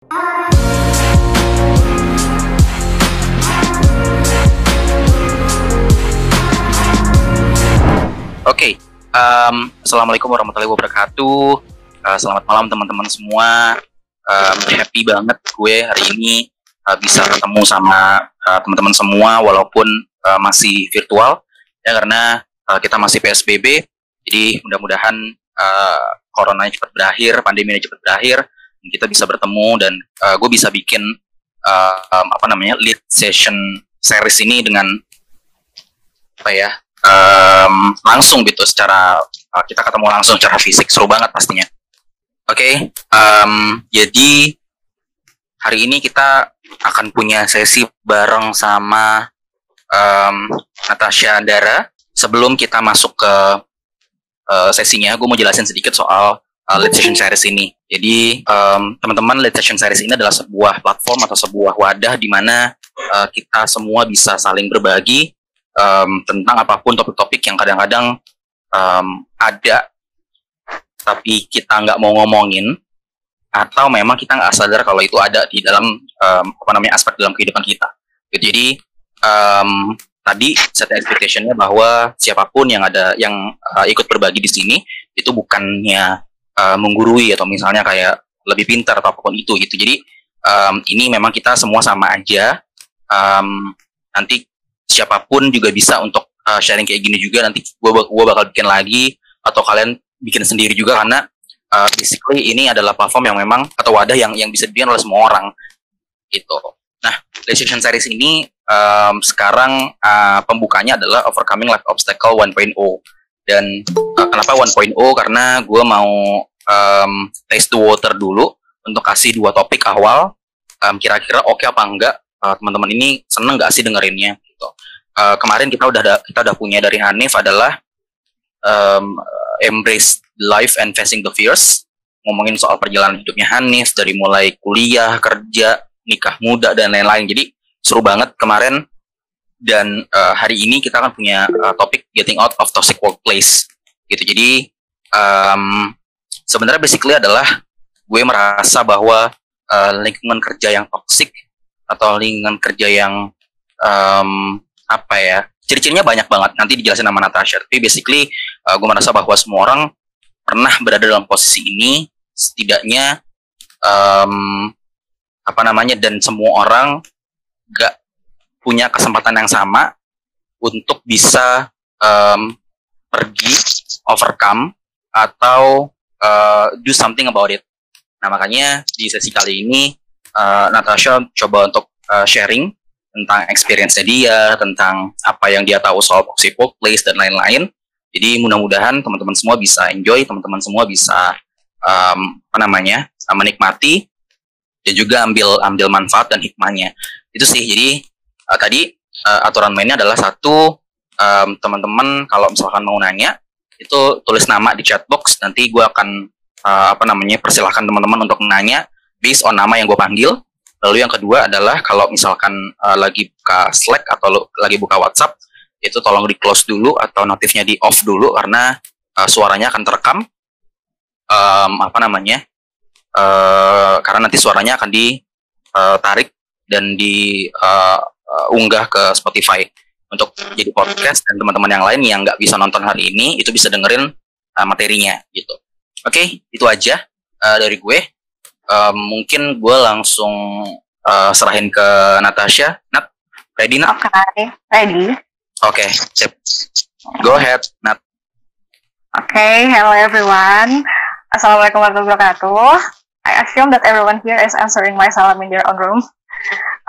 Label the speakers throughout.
Speaker 1: Oke, okay, um, assalamualaikum warahmatullahi wabarakatuh. Uh, selamat malam teman-teman semua. Um, happy banget gue hari ini uh, bisa ketemu sama uh, teman-teman semua walaupun uh, masih virtual ya karena uh, kita masih PSBB. Jadi mudah-mudahan uh, corona cepat berakhir, pandemi cepat berakhir, kita bisa bertemu dan uh, gue bisa bikin uh, um, apa namanya lead session series ini dengan apa ya um, langsung gitu secara uh, kita ketemu langsung secara fisik seru banget pastinya. Oke, okay, um, jadi hari ini kita akan punya sesi bareng sama um, Natasha Andara. Sebelum kita masuk ke uh, sesinya, gue mau jelasin sedikit soal uh, Lead Session Series ini. Jadi um, teman-teman Lead Session Series ini adalah sebuah platform atau sebuah wadah di mana uh, kita semua bisa saling berbagi um, tentang apa pun topik-topik yang kadang-kadang um, ada tapi kita nggak mau ngomongin atau memang kita nggak sadar kalau itu ada di dalam um, apa namanya aspek dalam kehidupan kita. Jadi um, tadi set expectationnya bahwa siapa pun yang ada yang uh, ikut berbagi di sini itu bukannya uh, menggurui atau misalnya kayak lebih pintar atau apa pun itu gitu. Jadi um, ini memang kita semua sama aja. Um, nanti siapa pun juga bisa untuk uh, sharing kayak gini juga. Nanti gue gua bakal bikin lagi atau kalian bikin sendiri juga karena uh, basically ini adalah platform yang memang atau wadah yang yang bisa dibikin oleh semua orang gitu. Nah, Decision Series ini um, sekarang uh, pembukanya adalah Overcoming Life Obstacle 1.0 dan uh, kenapa 1.0 karena gue mau um, taste the water dulu untuk kasih dua topik awal. Um, kira-kira oke okay apa enggak? Uh, teman-teman ini seneng nggak sih dengerinnya? Gitu. Uh, kemarin kita udah ada, kita udah punya dari Hanif adalah um, embrace life and facing the fears. Ngomongin soal perjalanan hidupnya Hanif dari mulai kuliah kerja nikah muda dan lain-lain. Jadi seru banget kemarin. Dan uh, hari ini kita akan punya uh, topik getting out of toxic workplace. Gitu. Jadi um, sebenarnya basically adalah gue merasa bahwa uh, lingkungan kerja yang toxic atau lingkungan kerja yang um, apa ya ciri-cirinya banyak banget. Nanti dijelasin sama Natasha. Tapi basically uh, gue merasa bahwa semua orang pernah berada dalam posisi ini setidaknya um, apa namanya dan semua orang gak punya kesempatan yang sama untuk bisa um, pergi overcome atau uh, do something about it. Nah makanya di sesi kali ini uh, Natasha coba untuk uh, sharing tentang experience-nya dia, tentang apa yang dia tahu soal toxic workplace dan lain-lain. Jadi mudah-mudahan teman-teman semua bisa enjoy, teman-teman semua bisa um, apa namanya menikmati dan juga ambil ambil manfaat dan hikmahnya. Itu sih. Jadi uh, tadi uh, aturan mainnya adalah satu um, teman-teman kalau misalkan mau nanya itu tulis nama di chat box. Nanti gue akan uh, apa namanya persilahkan teman-teman untuk nanya based on nama yang gue panggil Lalu yang kedua adalah kalau misalkan uh, lagi buka Slack atau lagi buka WhatsApp, itu tolong di close dulu atau notifnya di off dulu karena uh, suaranya akan terekam. Um, apa namanya? Uh, karena nanti suaranya akan ditarik dan diunggah uh, ke Spotify untuk jadi podcast dan teman-teman yang lain yang nggak bisa nonton hari ini itu bisa dengerin uh, materinya gitu. Oke, okay, itu aja uh, dari gue um, mungkin gue langsung uh, serahin ke Natasha. Nat, ready Nat?
Speaker 2: Oke, okay, ready.
Speaker 1: Oke, okay, sip. Go ahead, Nat.
Speaker 2: Oke, okay, hello everyone. Assalamualaikum warahmatullahi wabarakatuh. I assume that everyone here is answering my salam in their own room.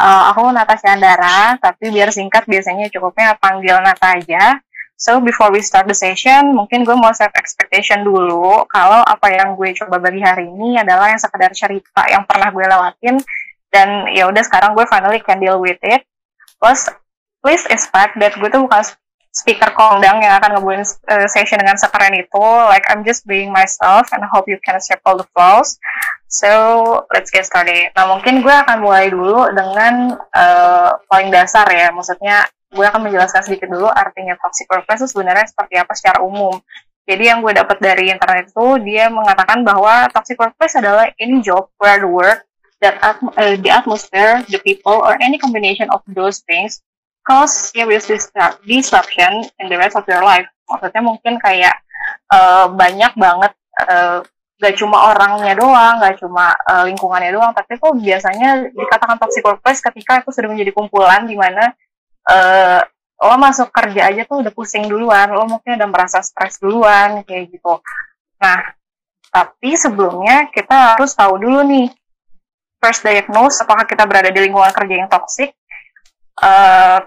Speaker 2: Uh, aku Natasha Andara, tapi biar singkat biasanya cukupnya panggil Nata aja. So before we start the session, mungkin gue mau set expectation dulu kalau apa yang gue coba bagi hari ini adalah yang sekedar cerita yang pernah gue lewatin dan ya udah sekarang gue finally can deal with it. Plus please expect that gue tuh bukan speaker kondang yang akan ngebuin uh, session dengan sekeren itu. Like I'm just being myself and I hope you can accept all the flaws. So let's get started. Nah mungkin gue akan mulai dulu dengan uh, paling dasar ya, maksudnya gue akan menjelaskan sedikit dulu artinya toxic workplace itu sebenarnya seperti apa secara umum. Jadi yang gue dapat dari internet itu dia mengatakan bahwa toxic workplace adalah any job where the work that atm- uh, the atmosphere, the people, or any combination of those things cause serious disruption in the rest of your life. Maksudnya mungkin kayak uh, banyak banget gak cuma orangnya doang, gak cuma uh, lingkungannya doang, tapi kok biasanya dikatakan toxic workplace ketika itu sudah menjadi kumpulan di mana uh, lo masuk kerja aja tuh udah pusing duluan, lo mungkin udah merasa stres duluan kayak gitu. Nah, tapi sebelumnya kita harus tahu dulu nih first diagnose apakah kita berada di lingkungan kerja yang toxic. Uh,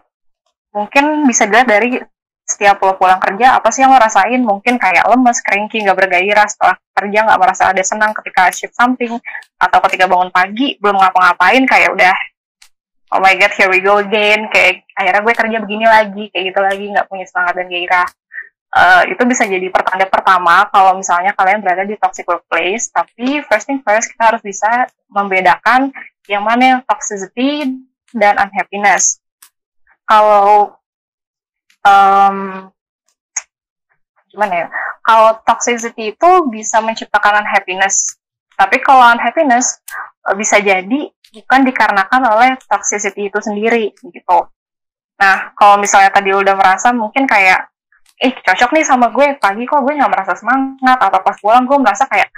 Speaker 2: mungkin bisa dilihat dari setiap lo pulang kerja apa sih yang lo rasain? Mungkin kayak lemes, cranky, nggak bergairah setelah kerja nggak merasa ada senang ketika shift something atau ketika bangun pagi belum ngapa-ngapain kayak udah oh my god here we go again kayak akhirnya gue kerja begini lagi kayak gitu lagi nggak punya semangat dan gairah. Uh, itu bisa jadi pertanda pertama kalau misalnya kalian berada di toxic workplace tapi first thing first kita harus bisa membedakan yang mana yang toxicity dan unhappiness. Kalau um, gimana ya? Kalau toxicity itu bisa menciptakan unhappiness, tapi kalau unhappiness eh, bisa jadi bukan dikarenakan oleh toxicity itu sendiri gitu. Nah, kalau misalnya tadi udah merasa mungkin kayak, eh cocok nih sama gue pagi kok gue nggak merasa semangat atau pas pulang gue merasa kayak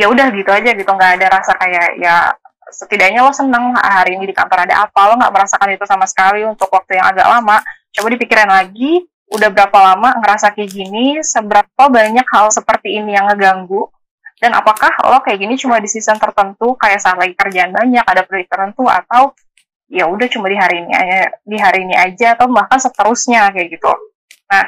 Speaker 2: ya udah gitu aja gitu nggak ada rasa kayak ya setidaknya lo seneng hari ini di kantor ada apa lo nggak merasakan itu sama sekali untuk waktu yang agak lama coba dipikirin lagi udah berapa lama ngerasa kayak gini seberapa banyak hal seperti ini yang ngeganggu dan apakah lo kayak gini cuma di season tertentu kayak saat lagi kerjaan banyak ada proyek tertentu atau ya udah cuma di hari ini aja di hari ini aja atau bahkan seterusnya kayak gitu. Nah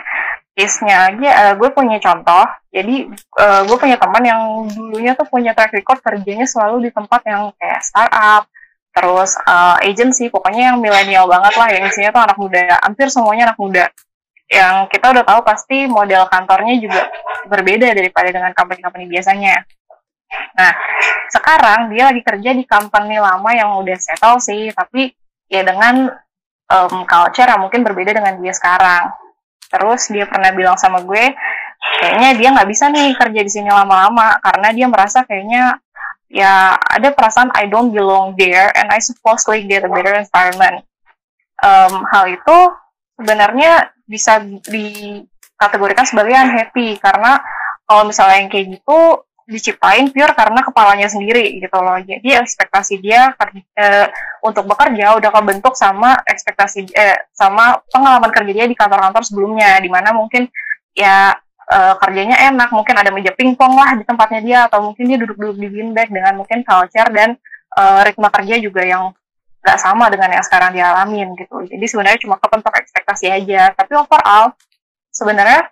Speaker 2: case-nya aja uh, gue punya contoh. Jadi uh, gue punya teman yang dulunya tuh punya track record kerjanya selalu di tempat yang kayak startup terus uh, agency pokoknya yang milenial banget lah yang isinya tuh anak muda. Hampir semuanya anak muda. Yang kita udah tahu pasti model kantornya juga berbeda daripada dengan company-company biasanya. Nah sekarang dia lagi kerja di company lama yang udah settle sih tapi ya dengan um, culture yang mungkin berbeda dengan dia sekarang. Terus dia pernah bilang sama gue kayaknya dia nggak bisa nih kerja di sini lama-lama karena dia merasa kayaknya ya ada perasaan I don't belong there and I supposedly get a better environment. Um, hal itu sebenarnya bisa dikategorikan sebagai unhappy karena kalau misalnya yang kayak gitu diciptain pure karena kepalanya sendiri gitu loh. Jadi ekspektasi dia uh, untuk bekerja udah kebentuk sama ekspektasi eh, sama pengalaman kerja dia di kantor-kantor sebelumnya, di mana mungkin ya uh, kerjanya enak, mungkin ada meja pingpong lah di tempatnya dia, atau mungkin dia duduk-duduk di beanbag dengan mungkin culture dan uh, ritme kerja juga yang nggak sama dengan yang sekarang dialamin gitu. Jadi sebenarnya cuma kepentok ekspektasi aja. Tapi overall sebenarnya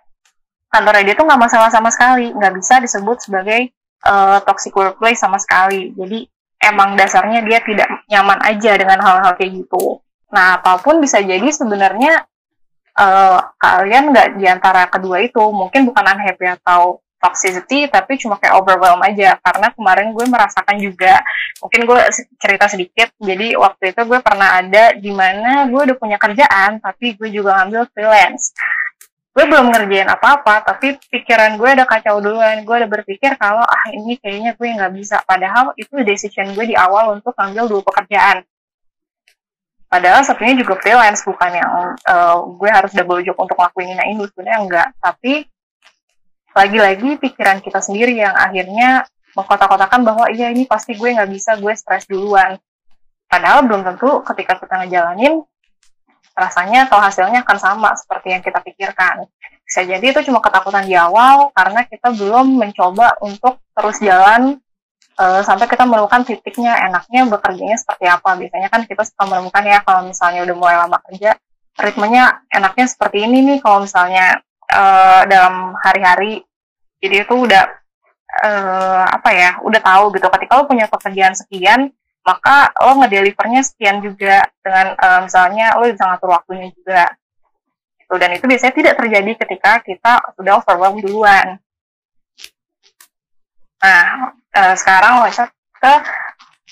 Speaker 2: kantor dia tuh nggak masalah sama sekali, nggak bisa disebut sebagai uh, toxic workplace sama sekali. Jadi emang dasarnya dia tidak nyaman aja dengan hal-hal kayak gitu. Nah, apa pun bisa jadi sebenarnya uh, kalian nggak di antara kedua itu mungkin bukan unhappy atau toxicity tapi cuma kayak overwhelm aja. Karena kemarin gue merasakan juga mungkin gue cerita sedikit jadi waktu itu gue pernah ada di mana gue udah punya kerjaan tapi gue juga ngambil freelance. Gue belum ngerjain apa-apa tapi pikiran gue udah kacau duluan. Gue udah berpikir kalau ah ini kayaknya gue nggak bisa. Padahal itu decision gue di awal untuk ngambil dua pekerjaan Padahal sebenarnya juga freelance, bukan yang uh, gue harus double job untuk ngelakuin ini ini, sebenarnya enggak. Tapi lagi-lagi pikiran kita sendiri yang akhirnya mengkotak-kotakan bahwa iya ini pasti gue nggak bisa, gue stres duluan. Padahal belum tentu ketika kita ngejalanin rasanya atau hasilnya akan sama seperti yang kita pikirkan. Bisa jadi itu cuma ketakutan di awal karena kita belum mencoba untuk terus jalan uh, sampai kita menemukan titiknya enaknya bekerjanya seperti apa. Biasanya kan kita suka menemukan ya kalau misalnya udah mulai lama kerja ritmenya enaknya seperti ini nih kalau misalnya uh, dalam hari-hari. Jadi itu udah uh, apa ya udah tahu gitu. Ketika lo punya pekerjaan sekian maka lo ngedelivernya sekian juga dengan uh, misalnya lo bisa ngatur waktunya juga. Gitu. dan itu biasanya tidak terjadi ketika kita sudah overwhelmed duluan. Nah uh, sekarang loncat ke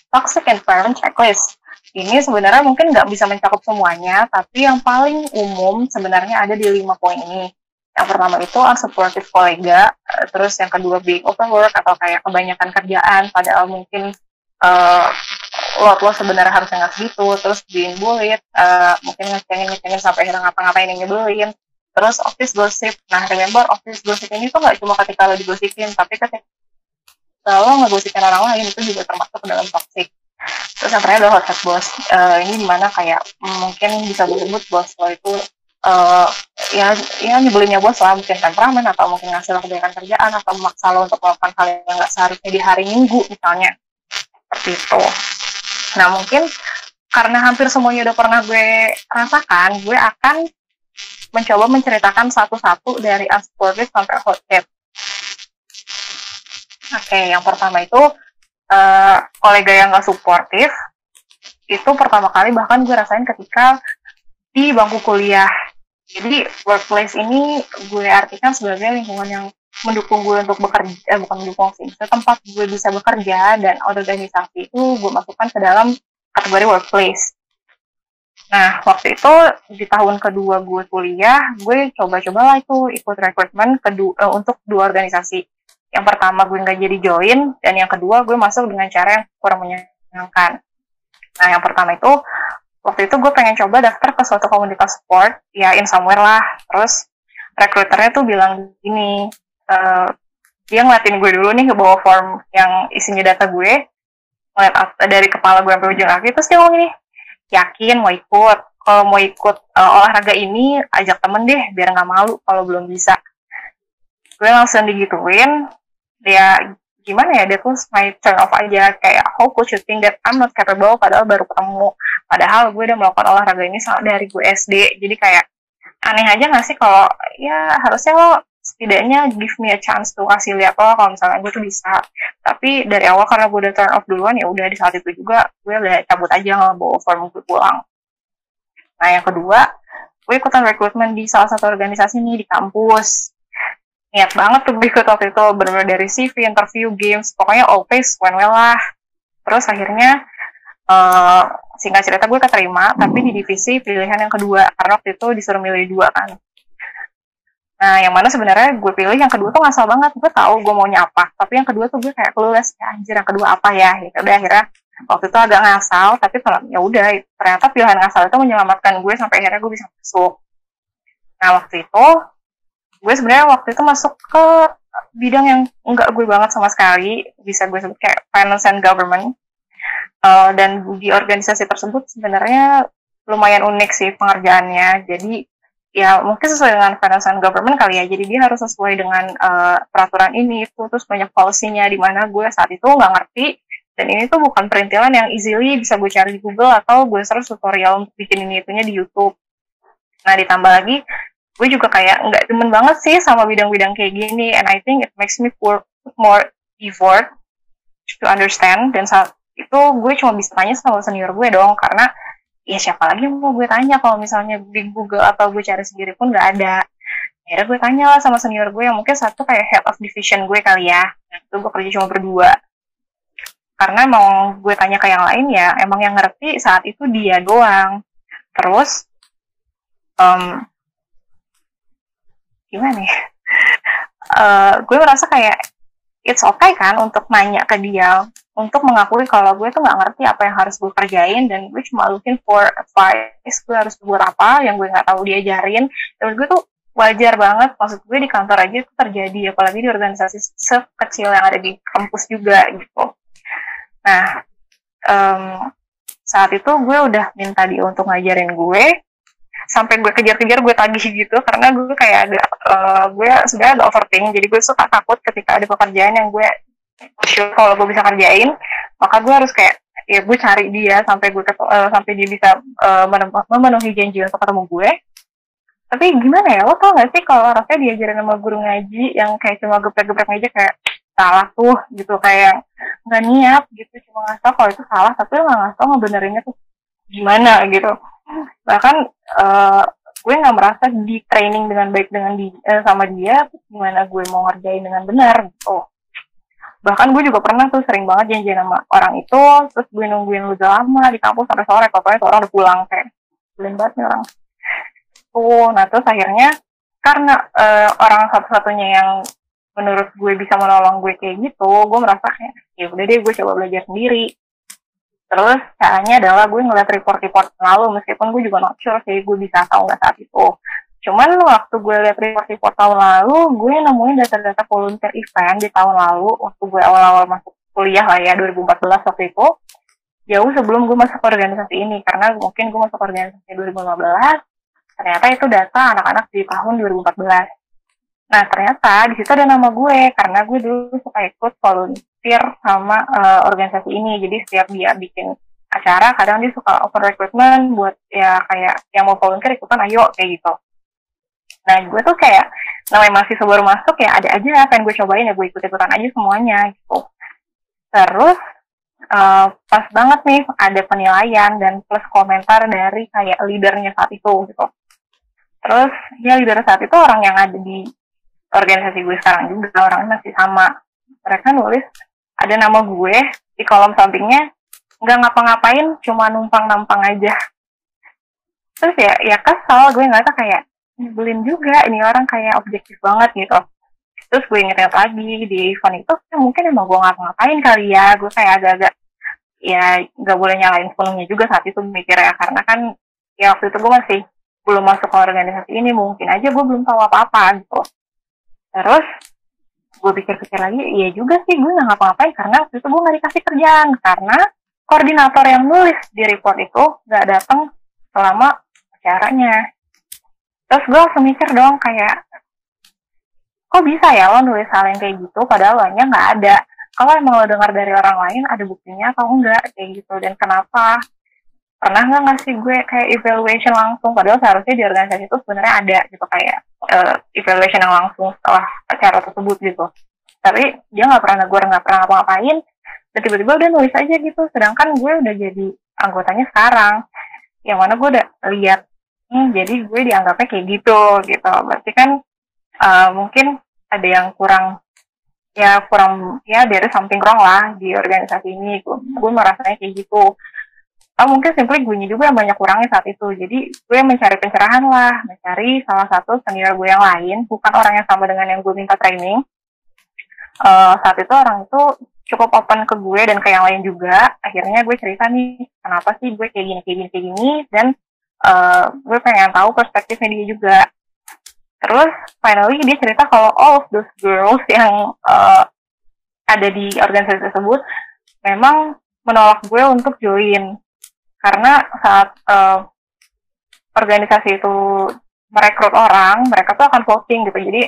Speaker 2: toxic environment checklist. Ini sebenarnya mungkin nggak bisa mencakup semuanya, tapi yang paling umum sebenarnya ada di lima poin ini. Yang pertama itu unsupportive kolega, eh, terus yang kedua being overwork atau kayak kebanyakan kerjaan, padahal mungkin uh, lot lo sebenarnya harusnya nggak segitu terus being bullied uh, mungkin ngecengin ngecengin sampai akhirnya ngapa-ngapain yang nyebelin terus office gossip nah remember office gossip ini tuh nggak cuma ketika lo digosipin tapi ketika lo ngegosipin orang lain itu juga termasuk dalam toxic. Terus yang terakhir adalah hot boss. Uh, ini di mana kayak mungkin bisa disebut bos lo itu uh, ya ya nyebelinnya bos lah mungkin temperamen atau mungkin ngasih lo kebanyakan kerjaan atau memaksa lo untuk melakukan hal yang nggak seharusnya di hari minggu misalnya. Seperti itu. Nah mungkin karena hampir semuanya udah pernah gue rasakan gue akan mencoba menceritakan satu-satu dari unsupportive sampai hot Oke, okay, yang pertama itu uh, kolega yang gak suportif itu pertama kali bahkan gue rasain ketika di bangku kuliah. Jadi workplace ini gue artikan sebagai lingkungan yang mendukung gue untuk bekerja, eh, bukan mendukung sih, tempat gue bisa bekerja dan organisasi itu gue masukkan ke dalam kategori workplace. Nah, waktu itu di tahun kedua gue kuliah, gue coba-coba lah itu ikut recruitment uh, untuk dua organisasi yang pertama gue nggak jadi join dan yang kedua gue masuk dengan cara yang kurang menyenangkan. Nah yang pertama itu waktu itu gue pengen coba daftar ke suatu komunitas sport ya in somewhere lah. Terus rekruternya tuh bilang gini uh, dia ngeliatin gue dulu nih ke bawah form yang isinya data gue ngeliat dari kepala gue sampai ujung kaki terus dia ngomong gini yakin mau ikut? Kalau mau ikut uh, olahraga ini ajak temen deh biar nggak malu kalau belum bisa. Gue langsung digituin dia gimana ya dia tuh my turn off aja. Kayak how could you think that I'm not capable padahal baru ketemu. Padahal gue udah melakukan olahraga ini dari gue SD jadi kayak aneh aja gak sih kalau ya harusnya lo setidaknya give me a chance tuh kasih lihat lo kalau misalnya gue tuh bisa. Tapi dari awal karena gue udah turn off duluan ya udah di saat itu juga gue udah cabut aja nggak bawa form gue pulang. Nah yang kedua gue ikutan recruitment di salah satu organisasi nih di kampus niat banget tuh ikut waktu itu benar dari CV, interview, games, pokoknya always when well lah. Terus akhirnya uh, singkat cerita gue keterima, tapi di divisi pilihan yang kedua karena waktu itu disuruh milih dua kan. Nah, yang mana sebenarnya gue pilih yang kedua tuh ngasal banget. Gue tahu gue maunya apa, tapi yang kedua tuh gue kayak clueless ya anjir yang kedua apa ya? Gitu. Udah akhirnya waktu itu agak ngasal, tapi ya udah ternyata pilihan ngasal itu menyelamatkan gue sampai akhirnya gue bisa masuk. Nah, waktu itu gue sebenarnya waktu itu masuk ke bidang yang enggak gue banget sama sekali bisa gue sebut kayak finance and government. Uh, dan di organisasi tersebut sebenarnya lumayan unik sih pengerjaannya. Jadi ya mungkin sesuai dengan finance and government kali ya. Jadi dia harus sesuai dengan uh, peraturan ini itu terus banyak policy-nya di mana gue saat itu nggak ngerti. Dan ini tuh bukan perintilan yang easily bisa gue cari di Google atau gue search tutorial untuk bikin ini itunya di YouTube. Nah ditambah lagi gue juga kayak nggak demen banget sih sama bidang-bidang kayak gini. And I think it makes me put more effort to understand. Dan saat itu gue cuma bisa tanya sama senior gue dong. Karena ya siapa lagi mau gue tanya kalau misalnya di Google atau gue cari sendiri pun nggak ada. Akhirnya gue tanya lah sama senior gue yang mungkin satu kayak head of division gue kali ya. Nah, itu gue kerja cuma berdua. Karena mau gue tanya ke yang lain ya emang yang ngerti saat itu dia doang. Terus um, gimana ya? Uh, gue merasa kayak it's okay kan untuk nanya ke dia untuk mengakui kalau gue tuh nggak ngerti apa yang harus gue kerjain dan gue cuma looking for advice gue harus buat apa yang gue nggak tahu diajarin. Dan gue tuh wajar banget maksud gue di kantor aja itu terjadi apalagi di organisasi sekecil yang ada di kampus juga gitu. Nah um, saat itu gue udah minta dia untuk ngajarin gue sampai gue kejar-kejar gue tagih gitu. Karena gue kayak ada uh, gue sebenarnya ada overthink. Jadi gue suka takut ketika ada pekerjaan yang gue sure kalau gue bisa kerjain maka gue harus kayak ya gue cari dia sampai gue uh, sampai dia bisa uh, memenuhi janji untuk ketemu gue. Tapi gimana ya lo tau gak sih kalau rasanya diajarin sama guru ngaji yang kayak cuma geprek-geprek aja kayak salah tuh gitu. Kayak nggak niat gitu. Cuma ngasih kalau itu salah tapi lo nggak ngasih ngebenerinnya tuh gimana gitu bahkan uh, gue nggak merasa di training dengan baik dengan di, uh, sama dia gimana gue mau ngerjain dengan benar gitu. Bahkan gue juga pernah tuh sering banget janjian sama orang itu terus gue nungguin lu lama di kampus sampai sore pokoknya orang udah pulang kayak belum banget nih orang. Tuh nah terus akhirnya karena uh, orang satu-satunya yang menurut gue bisa menolong gue kayak gitu gue merasa kayak ya udah deh gue coba belajar sendiri Terus caranya adalah gue ngeliat report-report lalu meskipun gue juga not sure sih gue bisa atau nggak saat itu. Cuman waktu gue liat report-report tahun lalu, gue nemuin data-data volunteer event di tahun lalu waktu gue awal-awal masuk kuliah lah ya 2014 waktu itu. Jauh sebelum gue masuk organisasi ini karena mungkin gue masuk organisasi 2015 ternyata itu data anak-anak di tahun 2014 Nah ternyata di situ ada nama gue karena gue dulu suka ikut volunteer sama uh, organisasi ini. Jadi setiap dia bikin acara, kadang dia suka open recruitment buat ya kayak yang mau volunteer ikutan ayo kayak gitu. Nah gue tuh kayak namanya masih baru masuk ya ada aja pengen gue cobain ya gue ikut ikutan aja semuanya gitu. Terus uh, pas banget nih ada penilaian dan plus komentar dari kayak leadernya saat itu gitu. Terus ya leader saat itu orang yang ada di organisasi gue sekarang juga orang masih sama mereka nulis ada nama gue di kolom sampingnya. Nggak ngapa-ngapain cuma numpang-nampang aja. Terus ya ya kesal gue nggak kayak nyebelin juga. Ini orang kayak objektif banget gitu. Terus gue inget lagi di event itu ya mungkin emang gue ngapa-ngapain kali ya. Gue kayak agak-agak ya nggak boleh nyalain sepenuhnya juga saat itu mikir ya karena kan ya waktu itu gue masih belum masuk ke organisasi ini. Mungkin aja gue belum tahu apa-apa gitu. Terus gue pikir-pikir lagi iya juga sih gue nggak ngapa-ngapain karena waktu itu gue nggak dikasih kerjaan. Karena koordinator yang nulis di report itu nggak datang selama acaranya. Terus gue langsung mikir dong kayak kok bisa ya lo nulis hal yang kayak gitu padahal lo nya nggak ada? Kalau emang lo dengar dari orang lain ada buktinya atau enggak? Kayak gitu. Dan kenapa pernah nggak ngasih gue kayak evaluation langsung? Padahal seharusnya di organisasi itu sebenarnya ada gitu kayak uh, evaluation yang langsung setelah acara tersebut gitu. Tapi dia nggak pernah gue nggak pernah ngapa-ngapain. Dan tiba-tiba udah nulis aja gitu. Sedangkan gue udah jadi anggotanya sekarang. Yang mana gue udah lihat hmm, jadi gue dianggapnya kayak gitu gitu. Berarti kan uh, mungkin ada yang kurang ya kurang ya dari something wrong lah di organisasi ini. Gue, gue merasanya kayak gitu oh mungkin simply gue juga yang banyak kurangnya saat itu. Jadi gue mencari pencerahan lah mencari salah satu senior gue yang lain bukan orang yang sama dengan yang gue minta training. Uh, saat itu orang itu cukup open ke gue dan ke yang lain juga. Akhirnya gue cerita nih kenapa sih gue kayak gini kayak gini kayak gini dan uh, gue pengen tahu perspektifnya dia juga. Terus finally dia cerita kalau all of those girls yang uh, ada di organisasi tersebut memang menolak gue untuk join karena saat uh, organisasi itu merekrut orang mereka tuh akan voting gitu. Jadi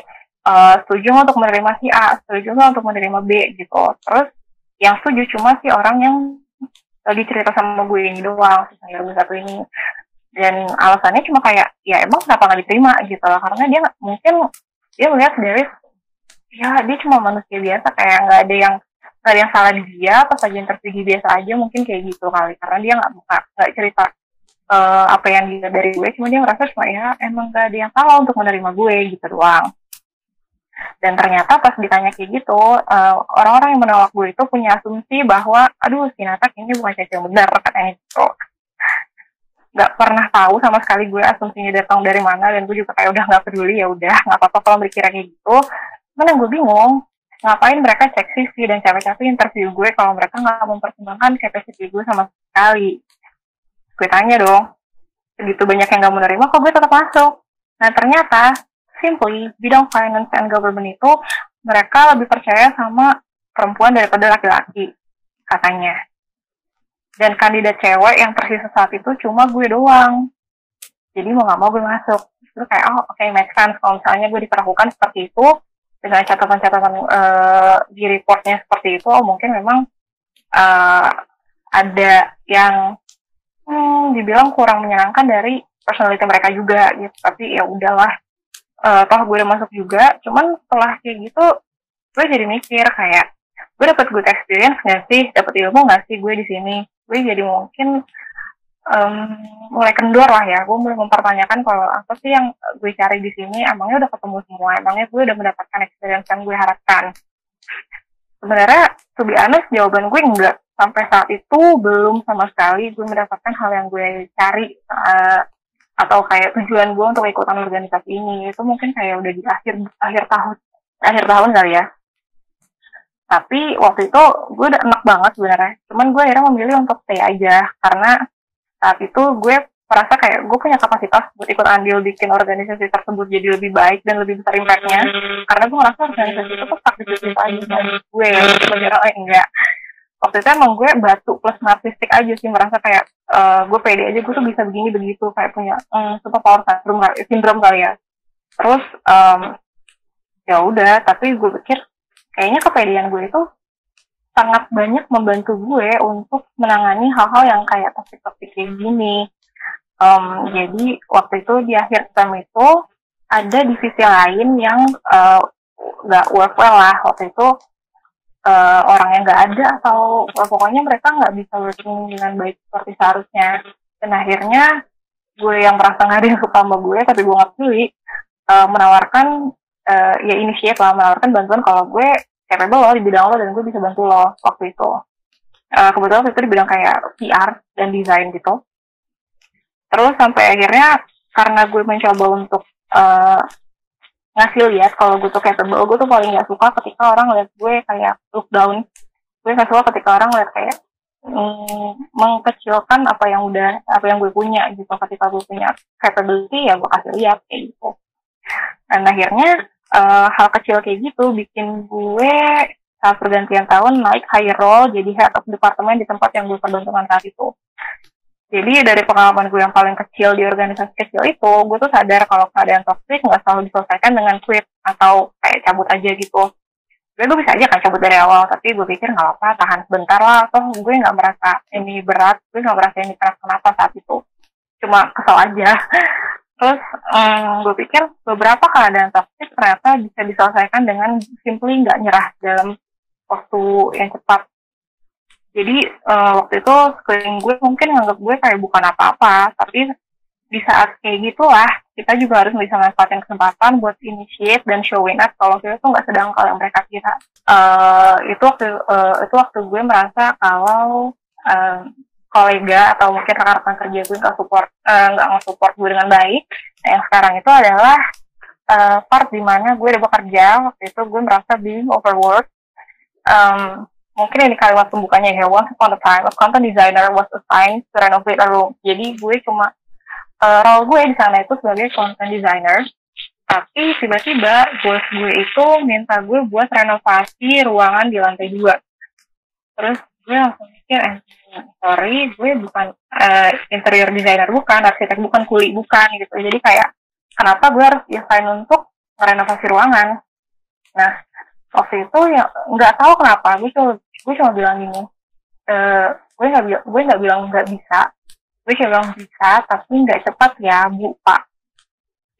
Speaker 2: uh, setuju untuk menerima si A setuju untuk menerima B gitu. Terus yang setuju cuma si orang yang lagi cerita sama gue ini doang yang gue satu ini. Dan alasannya cuma kayak ya emang kenapa nggak diterima gitu loh karena dia mungkin dia melihat dari ya dia cuma manusia biasa kayak nggak ada yang ada yang salah di dia pas lagi interview biasa aja mungkin kayak gitu kali. Karena dia nggak buka nggak cerita uh, apa yang dia dari gue. Cuma dia ngerasa cuma ya emang gak ada yang salah untuk menerima gue gitu doang. Dan ternyata pas ditanya kayak gitu eh, orang-orang yang menolak gue itu punya asumsi bahwa aduh si Nata ini bukan cewek yang benar katanya gitu. Nggak pernah tahu sama sekali gue asumsinya datang dari mana dan gue juga kayak udah nggak peduli ya udah nggak apa-apa kalau berkira kayak gitu. Mana gue bingung ngapain mereka cek CV dan capek-capek interview gue kalau mereka nggak mempertimbangkan capacity gue sama sekali. Gue tanya dong, segitu banyak yang nggak menerima, kok gue tetap masuk? Nah ternyata, simply, bidang finance and government itu mereka lebih percaya sama perempuan daripada laki-laki, katanya. Dan kandidat cewek yang tersisa saat itu cuma gue doang. Jadi mau nggak mau gue masuk. Terus kayak, oh oke, okay, make sense. Kalau misalnya gue diperlakukan seperti itu, dengan catatan-catatan uh, di reportnya seperti itu oh, mungkin memang uh, ada yang hmm, dibilang kurang menyenangkan dari personality mereka juga gitu. Tapi ya udahlah uh, toh gue udah masuk juga. Cuman setelah kayak gitu gue jadi mikir kayak gue dapat good experience gak sih? Dapat ilmu gak sih gue di sini? Gue jadi mungkin um, mulai kendor lah ya. Gue mulai mempertanyakan kalau apa sih yang gue cari di sini? Emangnya udah ketemu semua? Emangnya gue udah mendapatkan experience yang gue harapkan? Sebenarnya to be jawaban gue enggak. Sampai saat itu belum sama sekali gue mendapatkan hal yang gue cari uh, atau kayak tujuan gue untuk ikutan organisasi ini. Itu mungkin kayak udah di akhir akhir tahun akhir tahun kali ya. Tapi waktu itu gue udah enak banget sebenarnya. Cuman gue akhirnya memilih untuk stay aja. Karena saat itu gue merasa kayak gue punya kapasitas buat ikut andil bikin organisasi tersebut jadi lebih baik dan lebih besar impactnya. Karena gue merasa organisasi itu tuh praktis aja gue sebagai orang enggak. Waktu itu emang gue batu plus narsistik aja sih merasa kayak uh, gue pede aja gue tuh bisa begini begitu. Kayak punya um, super power syndrome sindrom kali ya. Terus um, ya udah tapi gue pikir kayaknya kepedean gue itu sangat banyak membantu gue untuk menangani hal-hal yang kayak topik-topik kayak gini. Um, jadi waktu itu di akhir term itu ada divisi lain yang uh, nggak work well lah. Waktu itu uh, orang yang nggak ada atau uh, pokoknya mereka nggak bisa working dengan baik seperti seharusnya. Dan akhirnya gue yang merasa nggak ada yang suka sama gue tapi gue nggak peduli uh, menawarkan uh, ya initiate lah menawarkan bantuan kalau gue capable lo di bidang lo dan gue bisa bantu lo waktu itu. Uh, kebetulan waktu itu di bidang kayak PR dan desain gitu. Terus sampai akhirnya karena gue mencoba untuk uh, ngasih lihat kalau gue tuh capable gue tuh paling gak suka ketika orang lihat gue kayak look down. Gue gak suka ketika orang lihat kayak mm, mengkecilkan apa yang udah apa yang gue punya gitu. Ketika gue punya capability ya gue kasih lihat kayak gitu. Dan akhirnya uh, hal kecil kayak gitu bikin gue saat pergantian tahun naik high role jadi head of department di tempat yang gue perbentukan saat itu jadi dari pengalaman gue yang paling kecil di organisasi kecil itu, gue tuh sadar kalau keadaan toxic nggak selalu diselesaikan dengan quit atau kayak cabut aja gitu. Gue gue bisa aja kan cabut dari awal, tapi gue pikir nggak apa-apa, tahan sebentar lah. Atau gue nggak merasa ini berat, gue nggak merasa ini keras kenapa saat itu. Cuma kesel aja. Terus um, gue pikir beberapa keadaan toxic ternyata bisa diselesaikan dengan simply nggak nyerah dalam waktu yang cepat. Jadi uh, waktu itu sekeliling gue mungkin nganggap gue kayak bukan apa-apa tapi di saat kayak gitulah kita juga harus bisa manfaatin kesempatan buat initiate dan showing up kalau kita tuh nggak sedang kalau mereka kira. Uh, itu waktu uh, itu waktu gue merasa kalau uh, kolega atau mungkin rekan-rekan kerja gue nggak support nggak uh, support gue dengan baik nah, yang sekarang itu adalah uh, part di mana gue udah bekerja waktu itu gue merasa being overworked. Um, mungkin ini kalimat pembukanya ya once upon a time a content designer was assigned to renovate a room. Jadi gue cuma uh, role gue di sana itu sebagai content designer. Tapi tiba-tiba bos gue itu minta gue buat renovasi ruangan di lantai dua. Terus gue langsung mikir eh, sorry gue bukan uh, interior designer bukan arsitek bukan kuli bukan gitu. Jadi kayak kenapa gue harus desain untuk renovasi ruangan? Nah waktu itu ya nggak tahu kenapa gue cuma gue cuma bilang gini e, gue nggak bilang gue nggak bilang nggak bisa gue cuma bilang bisa tapi nggak cepat ya bu pak.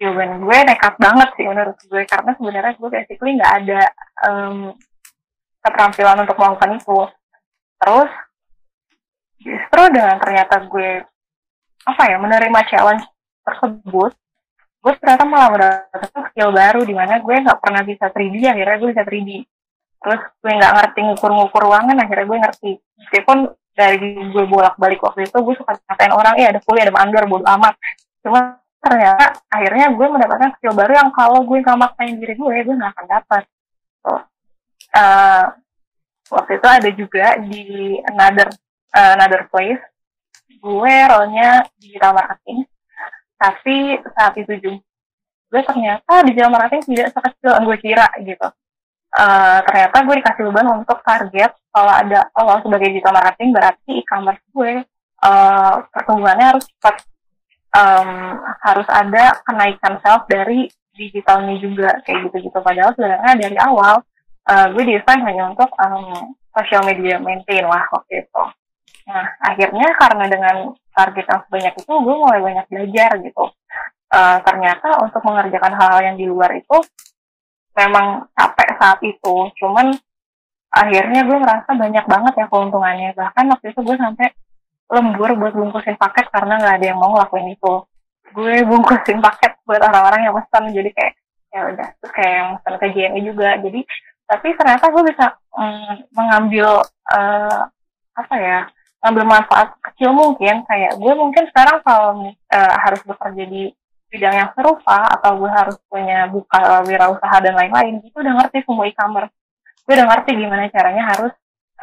Speaker 2: Jawaban gue nekat banget sih menurut gue karena sebenarnya gue basically nggak ada um, keterampilan untuk melakukan itu terus? Justru dengan ternyata gue apa ya menerima challenge tersebut gue ternyata malah mendapatkan skill baru di mana gue nggak pernah bisa 3D akhirnya gue bisa 3D terus gue nggak ngerti ngukur-ngukur ruangan akhirnya gue ngerti. Meskipun dari gue bolak-balik waktu itu gue suka ngatain orang ya ada kuliah ada mandor bodo amat. Cuma ternyata akhirnya gue mendapatkan skill baru yang kalau gue nggak maksain diri gue gue nggak akan dapat. So, uh, waktu itu ada juga di another uh, another place. Gue role-nya digital marketing tapi saat itu juga gue ternyata di digital marketing tidak sekecil yang gue kira gitu. Uh, ternyata gue dikasih beban untuk target kalau ada kalau sebagai digital marketing berarti e-commerce gue uh, pertumbuhannya harus cepat. Um, harus ada kenaikan sales dari digitalnya juga kayak gitu-gitu. Padahal sebenarnya dari awal uh, gue desain hanya untuk um, social media maintain lah waktu itu Nah, akhirnya karena dengan target yang sebanyak itu, gue mulai banyak belajar gitu. Uh, ternyata untuk mengerjakan hal-hal yang di luar itu memang capek saat itu. Cuman akhirnya gue merasa banyak banget ya keuntungannya. Bahkan waktu itu gue sampai lembur buat bungkusin paket karena nggak ada yang mau ngelakuin itu. Gue bungkusin paket buat orang-orang yang pesan. Jadi kayak ya udah terus kayak yang pesan ke JMI juga. Jadi tapi ternyata gue bisa mm, mengambil uh, apa ya ngambil manfaat kecil mungkin. Kayak gue mungkin sekarang kalau uh, harus bekerja di bidang yang serupa atau gue harus punya buka wirausaha dan lain-lain itu udah ngerti semua e-commerce. Gue udah ngerti gimana caranya harus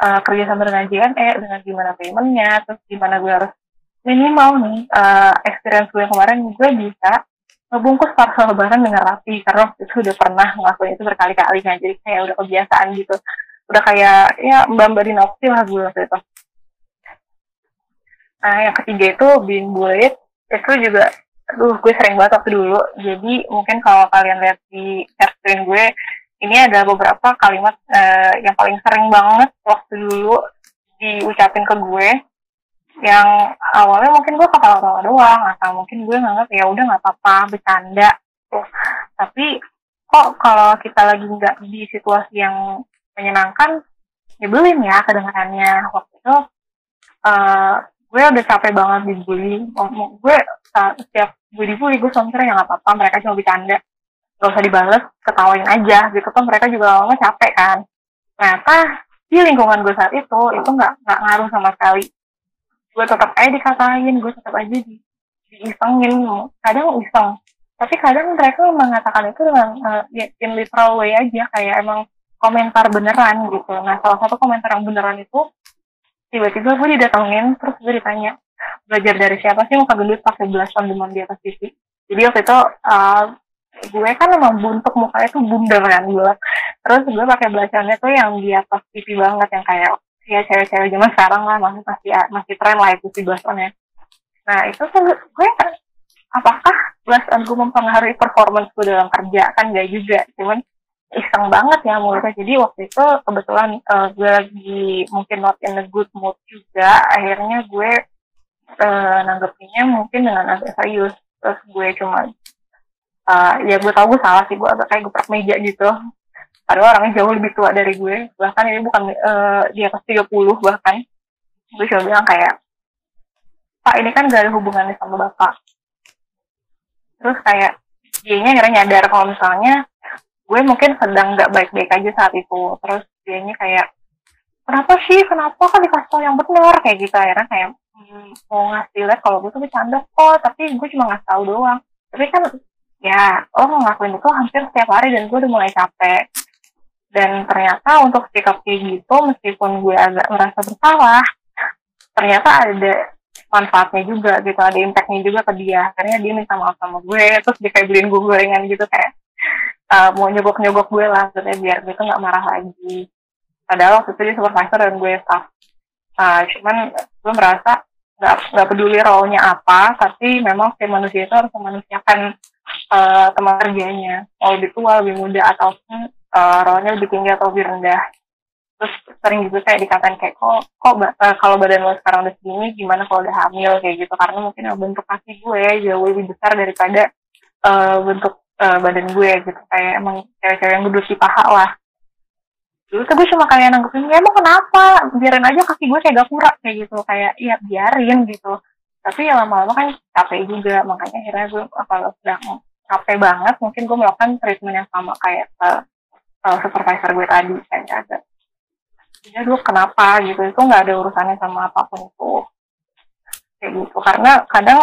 Speaker 2: uh, kerja sama dengan JNE dengan gimana paymentnya terus gimana gue harus minimal nih uh, experience gue kemarin gue bisa ngebungkus parcel lebaran dengan rapi karena waktu itu udah pernah ngelakuin itu berkali-kali kan jadi kayak udah kebiasaan gitu. Udah kayak ya mbak mbak dinopsi lah gue waktu itu. Nah yang ketiga itu being bullied itu juga aduh gue sering banget waktu dulu. Jadi mungkin kalau kalian lihat di screen gue ini ada beberapa kalimat uh, yang paling sering banget waktu dulu diucapin ke gue yang awalnya mungkin gue ketawa-tawa doang atau mungkin gue nganggap ya udah nggak apa-apa bercanda. Tuh. Tapi kok kalau kita lagi nggak di situasi yang menyenangkan nyebelin ya kedengarannya. Waktu itu uh, gue udah capek banget dibully. Gue setiap gue dibully gue selalu ya nggak apa-apa mereka cuma bercanda. Gak usah dibales ketawain aja. Gitu kan mereka juga lama capek kan. Ternyata di lingkungan gue saat itu itu nggak nggak ngaruh sama sekali gue tetap aja dikatain gue tetap aja di diisengin. Kadang iseng. Tapi kadang mereka mengatakan itu dengan uh, in literal way aja kayak emang komentar beneran gitu. Nah salah satu komentar yang beneran itu tiba-tiba gue didatengin terus gue ditanya belajar dari siapa sih? Muka gendut pakai belasan demam di atas TV jadi waktu itu uh, gue kan emang buntuk mukanya tuh bundar kan gue. Terus gue pakai belasannya tuh yang di atas TV banget yang kayak ya cewek-cewek zaman sekarang lah masih masih masih tren lah itu si ya. Nah itu tuh gue apakah belasan gue mempengaruhi performance gue dalam kerja? Kan gak juga cuman iseng banget ya mulutnya. Jadi waktu itu kebetulan uh, gue lagi mungkin not in a good mood juga akhirnya gue uh, nanggepinnya mungkin dengan agak serius. Terus gue cuma uh, ya gue tau gue salah sih gue agak kayak geprak meja gitu ada orang yang jauh lebih tua dari gue bahkan ini bukan uh, di atas 30 bahkan. Gue cuma bilang kayak pak ini kan gak ada hubungannya sama bapak. Terus kayak dia nya akhirnya nyadar kalau misalnya gue mungkin sedang nggak baik-baik aja saat itu. Terus dia nya kayak kenapa sih? Kenapa kan dikasih tau yang benar? Kayak gitu akhirnya kayak hmm, mau ngasih lihat kalau gue tuh bercanda kok tapi gue cuma ngasih tahu doang. Tapi kan ya lo ngelakuin itu hampir setiap hari dan gue udah mulai capek dan ternyata untuk sikap kayak gitu meskipun gue agak merasa bersalah ternyata ada manfaatnya juga gitu ada impactnya juga ke dia. Akhirnya dia minta maaf sama gue terus dia kayak beliin gue gorengan gitu kayak uh, mau nyogok nyogok gue lah gitu biar gue tuh nggak marah lagi. Padahal waktu itu dia supervisor dan gue staff. Uh, cuman gue merasa nggak nggak peduli role-nya apa tapi memang si manusia itu harus memanusiakan uh, teman kerjanya. Mau lebih tua lebih muda ataupun uh, role-nya lebih tinggi atau lebih rendah. Terus sering juga kayak dikatain kayak kok kok uh, kalau badan lo sekarang udah segini gimana kalau udah hamil? Kayak gitu. Karena mungkin bentuk kaki gue jauh lebih besar daripada uh, bentuk uh, badan gue gitu. Kayak emang cewek-cewek yang gedus di paha lah. Dulu tuh gue cuma kayak nanggepin ya emang kenapa? Biarin aja kaki gue kayak gak kurang kayak gitu. Kayak iya biarin gitu. Tapi ya lama-lama kan capek juga. Makanya akhirnya gue kalau sedang capek banget mungkin gue melakukan treatment yang sama kayak uh, uh, supervisor gue tadi kayak ada jadi dulu kenapa? Gitu. Itu nggak ada urusannya sama apa pun itu. Kayak gitu. Karena kadang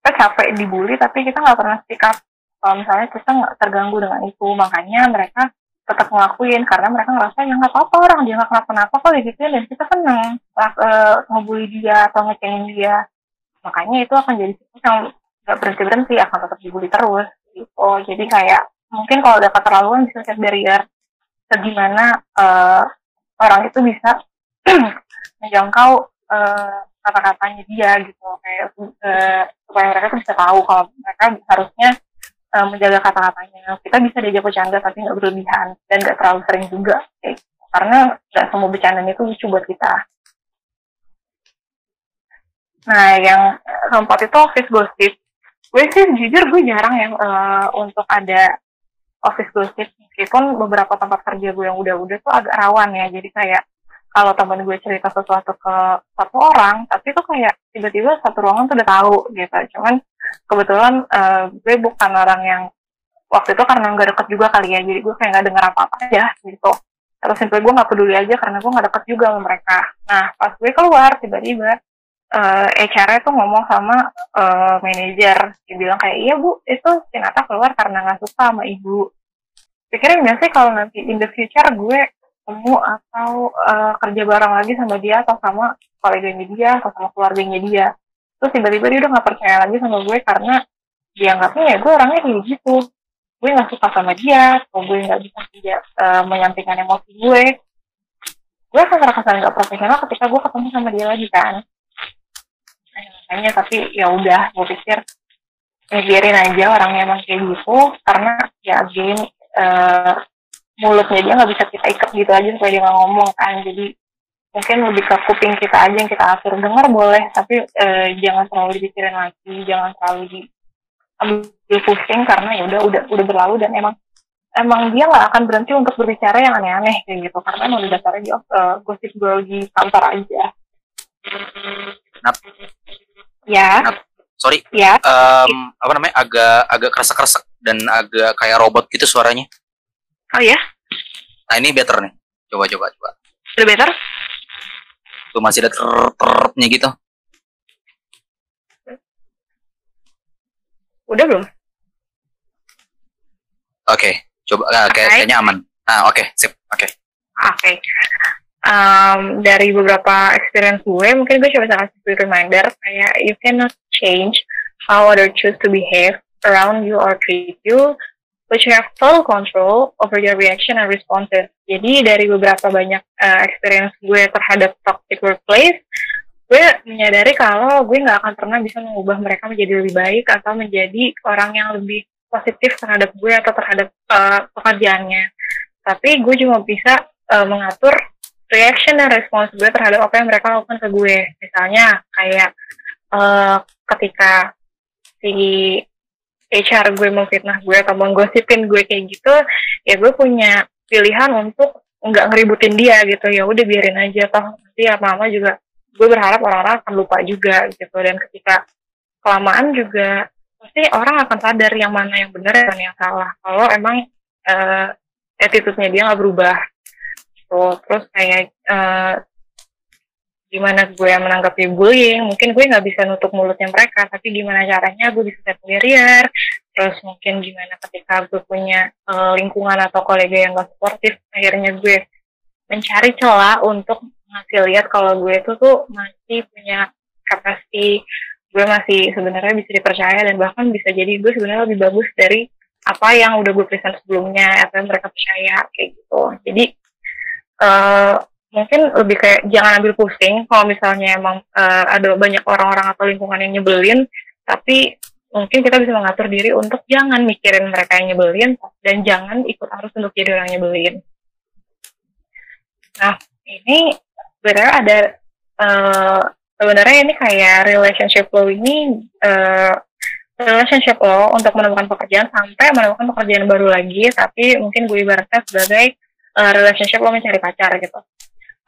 Speaker 2: kita capek dibully tapi kita nggak pernah sikap kalau misalnya kita nggak terganggu dengan itu makanya mereka tetap ngelakuin karena mereka ngerasa ya nggak apa-apa orang dia nggak kenapa-napa kok gitu dan kita seneng uh, ngebully dia atau ngecengin dia. Makanya itu akan jadi sesuatu yang nggak berhenti berhenti akan tetap dibully terus gitu. Jadi kayak mungkin kalau udah keterlaluan bisa set barrier segimana uh, orang itu bisa menjangkau uh, kata-katanya dia gitu. Kayak uh, supaya mereka tuh bisa tahu kalau mereka harusnya uh, menjaga kata-katanya. Kita bisa diajak bercanda tapi nggak berlebihan dan nggak terlalu sering juga kayak gitu. karena nggak semua bercanda itu lucu buat kita. Nah yang keempat itu office gossip. Gue sih jujur gue jarang ya uh, untuk ada office gossip meskipun beberapa tempat kerja gue yang udah-udah tuh agak rawan ya. Jadi kayak kalau temen gue cerita sesuatu ke satu orang tapi tuh kayak tiba-tiba satu ruangan tuh udah tahu gitu. Cuman kebetulan uh, gue bukan orang yang waktu itu karena nggak deket juga kali ya. Jadi gue kayak nggak denger apa-apa aja gitu. Terus simpel gue nggak peduli aja karena gue nggak deket juga sama mereka. Nah pas gue keluar tiba-tiba uh, eh, HR tuh ngomong sama uh, manajer. Dia bilang kayak iya bu itu Sinata keluar karena nggak suka sama ibu. Pikirin gak sih kalau nanti in the future gue ketemu atau uh, kerja bareng lagi sama dia atau sama koleganya dia atau sama keluarganya dia? Terus tiba-tiba dia udah nggak percaya lagi sama gue karena dianggapnya ya gue orangnya kayak gitu. Gue nggak suka sama dia atau gue nggak bisa dia uh, menyampaikan emosi gue. Gue akan merasa nggak profesional ketika gue ketemu sama dia lagi kan makanya tapi ya udah gue pikir ya biarin aja orangnya emang kayak gitu karena ya again uh, mulutnya dia nggak bisa kita ikat gitu aja supaya dia nggak ngomong kan jadi mungkin lebih ke kuping kita aja yang kita atur dengar boleh tapi uh, jangan terlalu dipikirin lagi jangan terlalu di ambil pusing karena ya udah udah udah berlalu dan emang emang dia nggak akan berhenti untuk berbicara yang aneh-aneh kayak gitu karena udah dasarnya dia uh, gosip girl di kantor aja.
Speaker 1: Nap.
Speaker 2: Ya.
Speaker 1: Sorry.
Speaker 2: Ya.
Speaker 1: Um, apa namanya? Agak agak kerasa-kerasa dan agak kayak robot gitu suaranya.
Speaker 2: Oh ya?
Speaker 1: Nah ini better nih. Coba coba coba.
Speaker 2: Udah better?
Speaker 1: Tuh masih ada ter gitu.
Speaker 2: Udah belum?
Speaker 1: Oke, okay. coba uh, kayak, kayaknya aman. Ah, oke, okay. sip. Oke. Okay.
Speaker 2: Oke. Okay. Um, dari beberapa experience gue, mungkin gue coba kasih reminder kayak you cannot change how other choose to behave around you or treat you, but you have total control over your reaction and responses. Jadi dari beberapa banyak uh, experience gue terhadap toxic workplace, gue menyadari kalau gue nggak akan pernah bisa mengubah mereka menjadi lebih baik atau menjadi orang yang lebih positif terhadap gue atau terhadap uh, pekerjaannya. Tapi gue cuma bisa uh, mengatur reaction dan respons gue terhadap apa yang mereka lakukan ke gue. Misalnya kayak uh, ketika si HR gue memfitnah gue atau menggosipin gue kayak gitu, ya gue punya pilihan untuk nggak ngeributin dia gitu. Ya udah biarin aja toh nanti apa-apa juga gue berharap orang-orang akan lupa juga gitu dan ketika kelamaan juga pasti orang akan sadar yang mana yang benar dan yang salah kalau emang uh, attitude-nya dia nggak berubah so, terus kayak uh, gimana gue yang menanggapi bullying? Mungkin gue nggak bisa nutup mulutnya mereka tapi gimana caranya gue bisa set terus mungkin gimana ketika gue punya uh, lingkungan atau kolega yang gak sportif akhirnya gue mencari celah untuk ngasih lihat kalau gue itu tuh masih punya kapasitas gue masih sebenarnya bisa dipercaya dan bahkan bisa jadi gue sebenarnya lebih bagus dari apa yang udah gue present sebelumnya apa yang mereka percaya kayak gitu. Jadi uh, mungkin lebih kayak jangan ambil pusing kalau misalnya emang uh, ada banyak orang-orang atau lingkungan yang nyebelin tapi mungkin kita bisa mengatur diri untuk jangan mikirin mereka yang nyebelin dan jangan ikut arus untuk jadi orang nyebelin. Nah ini sebenarnya ada uh, sebenarnya ini kayak relationship lo ini uh, relationship lo untuk menemukan pekerjaan sampai menemukan pekerjaan baru lagi tapi mungkin gue ibaratnya sebagai uh, relationship lo mencari pacar gitu.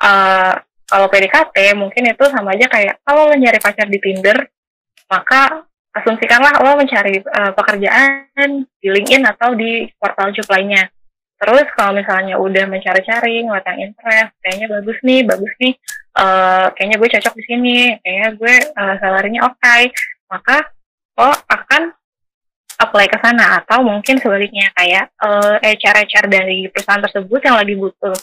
Speaker 2: Uh, kalau PDKT mungkin itu sama aja kayak kalau lo nyari pacar di Tinder maka asumsikanlah lo mencari uh, pekerjaan di LinkedIn atau di portal job lainnya Terus kalau misalnya udah mencari-cari, ngeliat interest, kayaknya bagus nih, bagus nih, uh, kayaknya gue cocok di sini, kayaknya gue uh, salarinya oke, okay, maka lo akan apply ke sana atau mungkin sebaliknya kayak uh, HR-HR dari perusahaan tersebut yang lagi butuh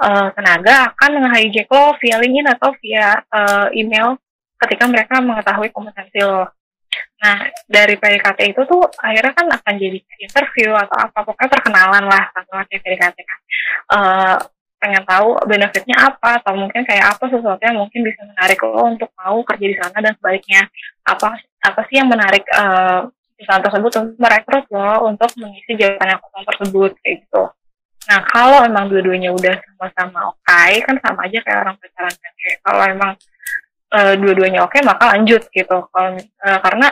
Speaker 2: uh, tenaga akan nge-hijack lo via LinkedIn atau via uh, email ketika mereka mengetahui kompetensi lo. Nah, dari PDKT itu tuh akhirnya kan akan jadi interview atau apa, pokoknya perkenalan lah sama PDKT kan. Uh, pengen tahu benefitnya apa atau mungkin kayak apa sesuatu yang mungkin bisa menarik lo untuk mau kerja di sana dan sebaliknya apa apa sih yang menarik uh, perusahaan tersebut untuk merekrut lo untuk mengisi jabatan yang kosong tersebut kayak gitu. Nah kalau emang dua-duanya udah sama-sama oke okay, kan sama aja kayak orang pacaran kan? Kalau emang uh, dua-duanya oke okay, maka lanjut gitu. Kalau uh, karena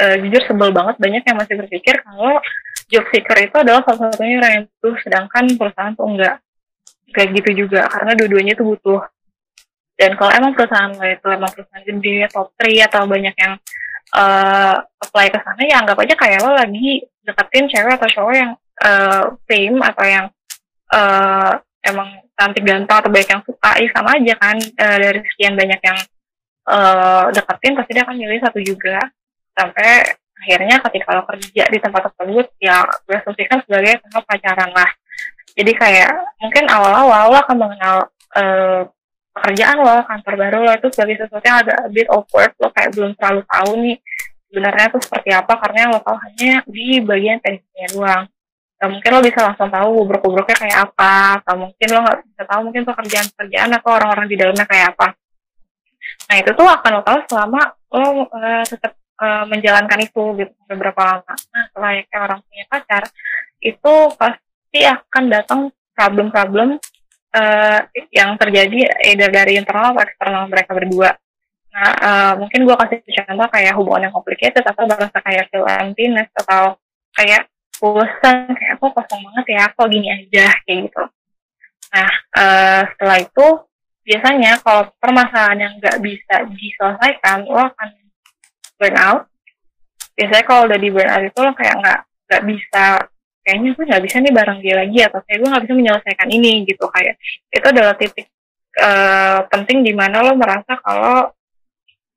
Speaker 2: uh, jujur sebel banget banyak yang masih berpikir kalau job seeker itu adalah salah satunya orang yang butuh sedangkan perusahaan tuh enggak. Kayak gitu juga karena dua-duanya itu butuh. Dan kalau emang perusahaan lo itu emang perusahaan gede top 3 atau banyak yang uh, apply ke sana ya anggap aja kayak lo lagi deketin cewek atau cowok yang uh, fame atau yang uh, emang cantik ganteng atau banyak yang suka ya sama aja kan. Uh, dari sekian banyak yang uh, deketin pasti dia akan milih satu juga. Sampai akhirnya ketika lo kerja di tempat tersebut ya gue asumsikan sebagai pacaran lah. Jadi kayak mungkin awal-awal lo akan mengenal uh, pekerjaan lo kantor baru lo itu sebagai sesuatu yang agak a bit awkward lo kayak belum terlalu tahu nih sebenarnya itu seperti apa karena yang lo tahu hanya di bagian teknisnya doang. Gak mungkin lo bisa langsung tahu gubruk-gubruknya kayak apa atau mungkin lo nggak bisa tahu mungkin pekerjaan-pekerjaan atau orang-orang di dalamnya kayak apa. Nah itu tuh akan lo tahu selama lo uh, tetap uh, menjalankan itu gitu beberapa lama. Nah kayak orang punya pacar itu pasti akan datang problem-problem uh, yang terjadi either dari internal atau eksternal mereka berdua Nah, uh, mungkin gue kasih contoh kayak hubungan yang complicated atau merasa kayak feel emptiness atau kayak bosan, kayak aku kosong banget ya, kok gini aja, kayak gitu. Nah, uh, setelah itu biasanya kalau permasalahan yang nggak bisa diselesaikan, lo akan burn out. Biasanya kalau udah di burn out itu lo kayak nggak nggak bisa kayaknya gue nggak bisa nih bareng dia lagi atau kayak gue nggak bisa menyelesaikan ini gitu. Kayak itu adalah titik uh, penting di mana lo merasa kalau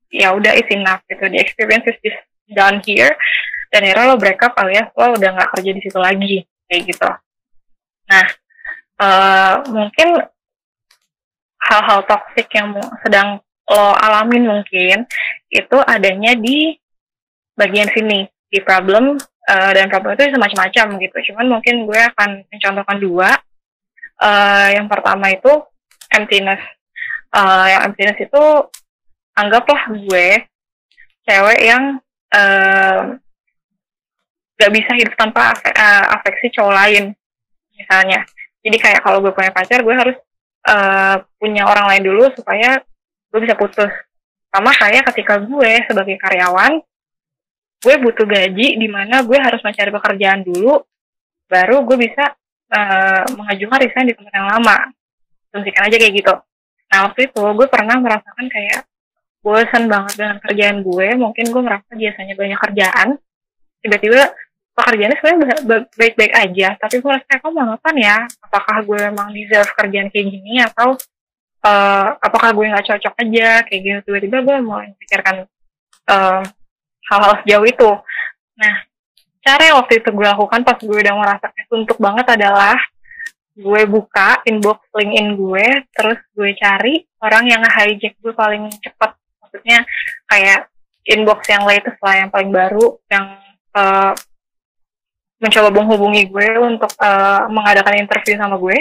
Speaker 2: ya udah is enough gitu. The experience is just done here. Dan akhirnya lo break up alias lo udah nggak kerja di situ lagi kayak gitu. Nah uh, mungkin hal-hal toxic yang sedang lo alamin mungkin itu adanya di bagian sini di problem uh, dan problem itu bisa macam-macam gitu. Cuman mungkin gue akan mencontohkan dua. Uh, yang pertama itu emptiness. Uh, yang emptiness itu anggaplah gue cewek yang uh, gak bisa hidup tanpa afe uh, afeksi cowok lain misalnya. Jadi kayak kalau gue punya pacar gue harus uh, punya orang lain dulu supaya gue bisa putus. Sama kayak ketika gue sebagai karyawan gue butuh gaji di mana gue harus mencari pekerjaan dulu baru gue bisa uh, mengajukan resign di tempat yang lama. Asumsikan aja kayak gitu. Nah waktu itu gue pernah merasakan kayak bosan banget dengan kerjaan gue. Mungkin gue merasa biasanya banyak kerjaan. Tiba-tiba pekerjaannya sebenarnya baik-baik aja tapi gue merasa kok monoton ya? Apakah gue memang deserve kerjaan kayak gini? Atau uh, apakah gue nggak cocok aja? Kayak gitu. Tiba-tiba gue mau pikirkan uh, hal-hal sejauh itu. Nah cara yang waktu itu gue lakukan pas gue udah merasa suntuk banget adalah gue buka inbox LinkedIn gue terus gue cari orang yang hijack gue paling cepat. Maksudnya kayak inbox yang latest lah yang paling baru yang uh, mencoba menghubungi gue untuk uh, mengadakan interview sama gue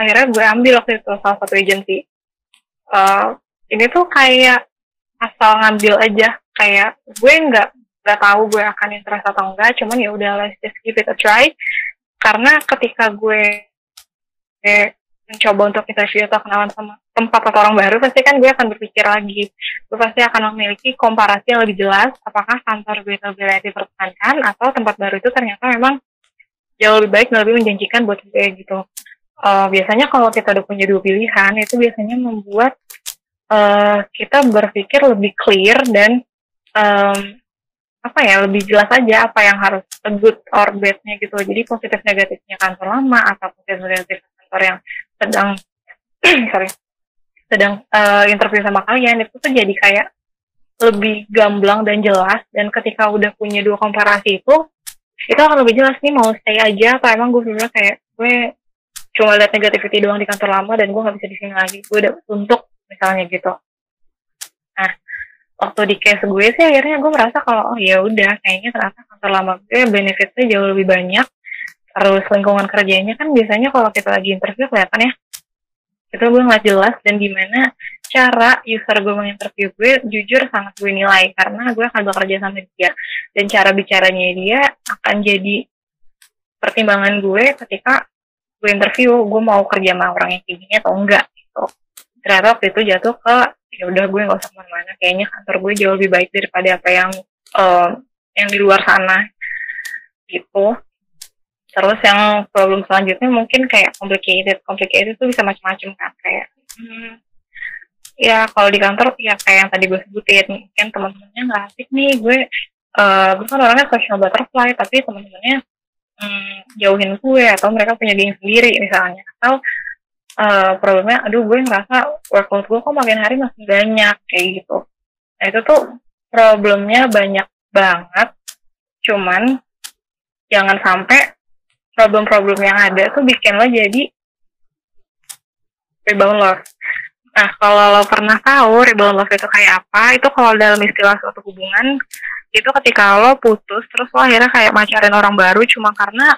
Speaker 2: akhirnya gue ambil waktu itu salah satu agency. Uh, ini tuh kayak asal ngambil aja kayak gue nggak nggak tahu gue akan interest atau enggak cuman ya udah let's just give it a try karena ketika gue eh, mencoba untuk interview atau kenalan sama tempat atau orang baru, pasti kan gue akan berpikir lagi. Gue pasti akan memiliki komparasi yang lebih jelas, apakah kantor gue lebih layak dipertahankan, atau tempat baru itu ternyata memang jauh lebih baik dan lebih menjanjikan buat gue gitu. Uh, biasanya kalau kita udah punya dua pilihan, itu biasanya membuat uh, kita berpikir lebih clear dan um, apa ya lebih jelas aja apa yang harus good or badnya gitu. Jadi positif negatifnya kantor lama atau positif negatif kantor yang sedang sorry sedang uh, interview sama kalian itu tuh jadi kayak lebih gamblang dan jelas. Dan ketika udah punya dua komparasi itu itu akan lebih jelas nih mau stay aja atau emang gue sebenarnya kayak gue cuma lihat negativity doang di kantor lama dan gue nggak bisa di sini lagi. Gue udah untuk misalnya gitu. Nah waktu di case gue sih akhirnya gue merasa kalau oh ya udah kayaknya ternyata kantor lama gue benefitnya jauh lebih banyak. Terus lingkungan kerjanya kan biasanya kalau kita lagi interview kelihatan ya itu gue nggak jelas dan gimana cara user gue menginterview gue jujur sangat gue nilai karena gue akan bekerja sama dia. Dan cara bicaranya dia akan jadi pertimbangan gue ketika gue interview gue mau kerja sama orang yang kayak gini atau enggak gitu. Ternyata waktu itu jatuh ke ya udah gue nggak usah ke mana-mana. Kayaknya kantor gue jauh lebih baik daripada apa yang um, yang di luar sana. Gitu. Terus yang problem selanjutnya mungkin kayak complicated. Complicated itu bisa macam-macam kan kayak hmm, ya kalau di kantor ya kayak yang tadi gue sebutin. Mungkin teman-temannya nggak asik nih. Gue uh, gue kan orangnya social butterfly tapi teman-temannya hmm, jauhin gue atau mereka punya geng sendiri misalnya. Atau uh, problemnya aduh gue ngerasa workload gue kok makin hari makin banyak kayak gitu nah itu tuh problemnya banyak banget cuman jangan sampai problem-problem yang ada tuh bikin lo jadi rebound love. Nah, kalau lo pernah tahu rebound love itu kayak apa, itu kalau dalam istilah suatu hubungan, itu ketika lo putus, terus lo akhirnya kayak macarin orang baru cuma karena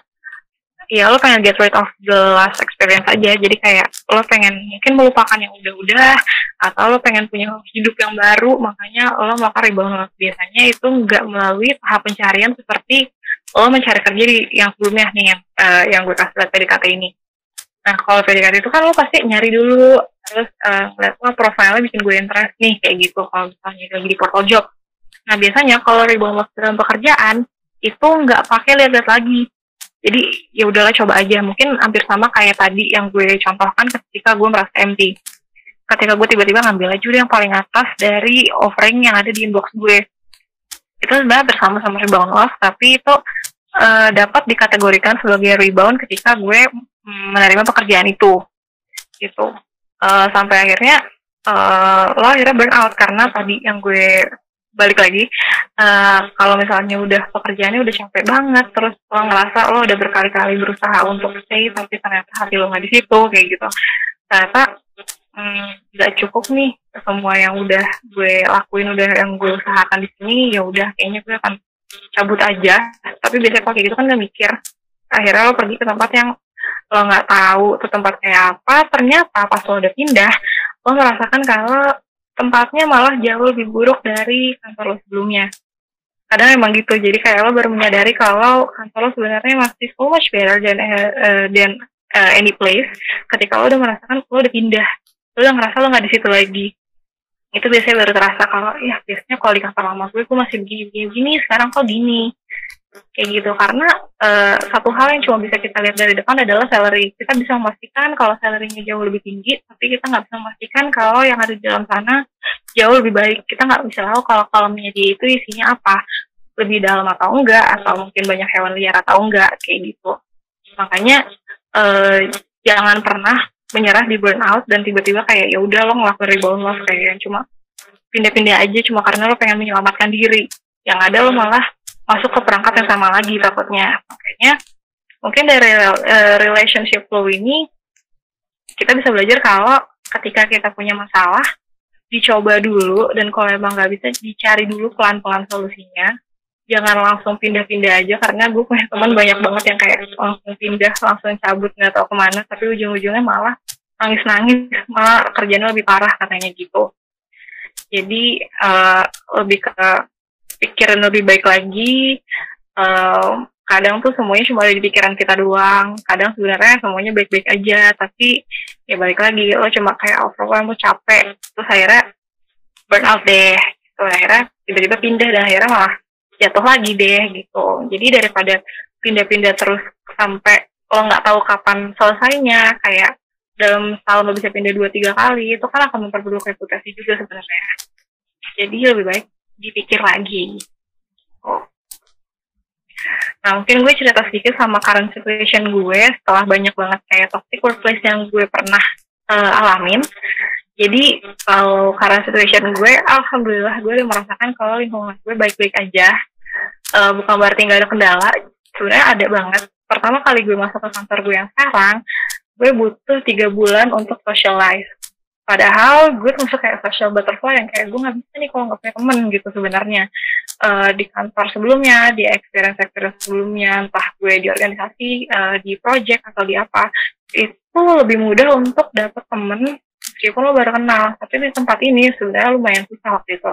Speaker 2: ya lo pengen get rid of the last experience aja. Jadi kayak lo pengen mungkin melupakan yang udah-udah atau lo pengen punya hidup yang baru. Makanya lo melakukan rebound love biasanya itu nggak melalui tahap pencarian seperti lo mencari kerja di yang sebelumnya nih yang uh, yang gue kasih lihat PDKT ini. Nah kalau PDKT itu kan lo pasti nyari dulu. Terus uh, lihat wah profilnya bikin gue interest nih kayak gitu. Kalau misalnya lagi di portal job. Nah biasanya kalau rebound love dalam pekerjaan itu nggak pakai lihat-lihat lagi jadi ya udahlah coba aja. Mungkin hampir sama kayak tadi yang gue contohkan ketika gue merasa empty. Ketika gue tiba-tiba ngambil aja yang paling atas dari offering yang ada di inbox gue. Itu sebenarnya bersama sama rebound loss tapi itu uh, dapat dikategorikan sebagai rebound ketika gue menerima pekerjaan itu. Gitu. Uh, sampai akhirnya uh, lo akhirnya burn out karena tadi yang gue balik lagi uh, kalau misalnya udah pekerjaannya udah capek banget terus lo ngerasa lo udah berkali-kali berusaha untuk stay tapi ternyata hati lo nggak di situ kayak gitu. Ternyata mm, nggak mm, cukup nih semua yang udah gue lakuin udah yang gue usahakan di sini ya udah kayaknya gue akan cabut aja. Tapi biasanya kalau kayak gitu kan gak mikir. Akhirnya lo pergi ke tempat yang lo nggak tahu tuh tempat kayak apa ternyata pas lo udah pindah lo merasakan kalau tempatnya malah jauh lebih buruk dari kantor lo sebelumnya. Kadang emang gitu, jadi kayak lo baru menyadari kalau kantor lo sebenarnya masih so much better than, uh, than uh, any place ketika lo udah merasakan lo udah pindah. Lo udah ngerasa lo nggak di situ lagi. Itu biasanya baru terasa kalau, ya biasanya kalau di kantor lama gue, gue masih begini-begini, sekarang kok gini kayak gitu. Karena uh, satu hal yang cuma bisa kita lihat dari depan adalah salary. Kita bisa memastikan kalau salarynya jauh lebih tinggi tapi kita nggak bisa memastikan kalau yang ada di dalam sana jauh lebih baik. Kita nggak bisa tahu kalau kolomnya dia itu isinya apa. Lebih dalam atau enggak atau mungkin banyak hewan liar atau enggak kayak gitu. Makanya uh, jangan pernah menyerah di burnout dan tiba-tiba kayak ya udah lo ngelakuin rebound loss kayak cuma pindah-pindah aja cuma karena lo pengen menyelamatkan diri. Yang ada lo malah masuk ke perangkat yang sama lagi takutnya. Makanya mungkin dari uh, relationship flow ini kita bisa belajar kalau ketika kita punya masalah dicoba dulu dan kalau emang nggak bisa dicari dulu pelan-pelan solusinya. Jangan langsung pindah-pindah aja karena gue punya teman banyak banget yang kayak langsung pindah langsung cabut nggak tahu ke mana tapi ujung-ujungnya malah nangis-nangis malah kerjanya lebih parah katanya gitu. Jadi uh, lebih ke pikiran lebih baik lagi uh, kadang tuh semuanya cuma ada di pikiran kita doang. Kadang sebenarnya semuanya baik-baik aja tapi ya balik lagi lo cuma kayak overwhelmed lo capek. Terus akhirnya burn out deh gitu. Akhirnya tiba-tiba pindah dan akhirnya malah jatuh lagi deh gitu. Jadi daripada pindah-pindah terus sampai lo nggak tahu kapan selesainya kayak dalam tahun lo bisa pindah dua tiga kali itu kan akan memperburuk reputasi juga sebenarnya. Jadi lebih baik dipikir lagi. Nah, mungkin gue cerita sedikit sama current situation gue setelah banyak banget kayak toxic workplace yang gue pernah uh, alamin. Jadi, kalau current situation gue, alhamdulillah gue udah merasakan kalau lingkungan gue baik-baik aja. Uh, bukan berarti nggak ada kendala, sebenarnya ada banget. Pertama kali gue masuk ke kantor gue yang sekarang, gue butuh tiga bulan untuk socialize padahal gue termasuk kayak social butterfly yang kayak gue nggak bisa nih kalau nggak punya temen gitu sebenarnya. Uh, di kantor sebelumnya di experience experience sebelumnya entah gue di organisasi uh, di project atau di apa itu lebih mudah untuk dapet temen meskipun lo baru kenal. Tapi di tempat ini sebenarnya lumayan susah waktu itu.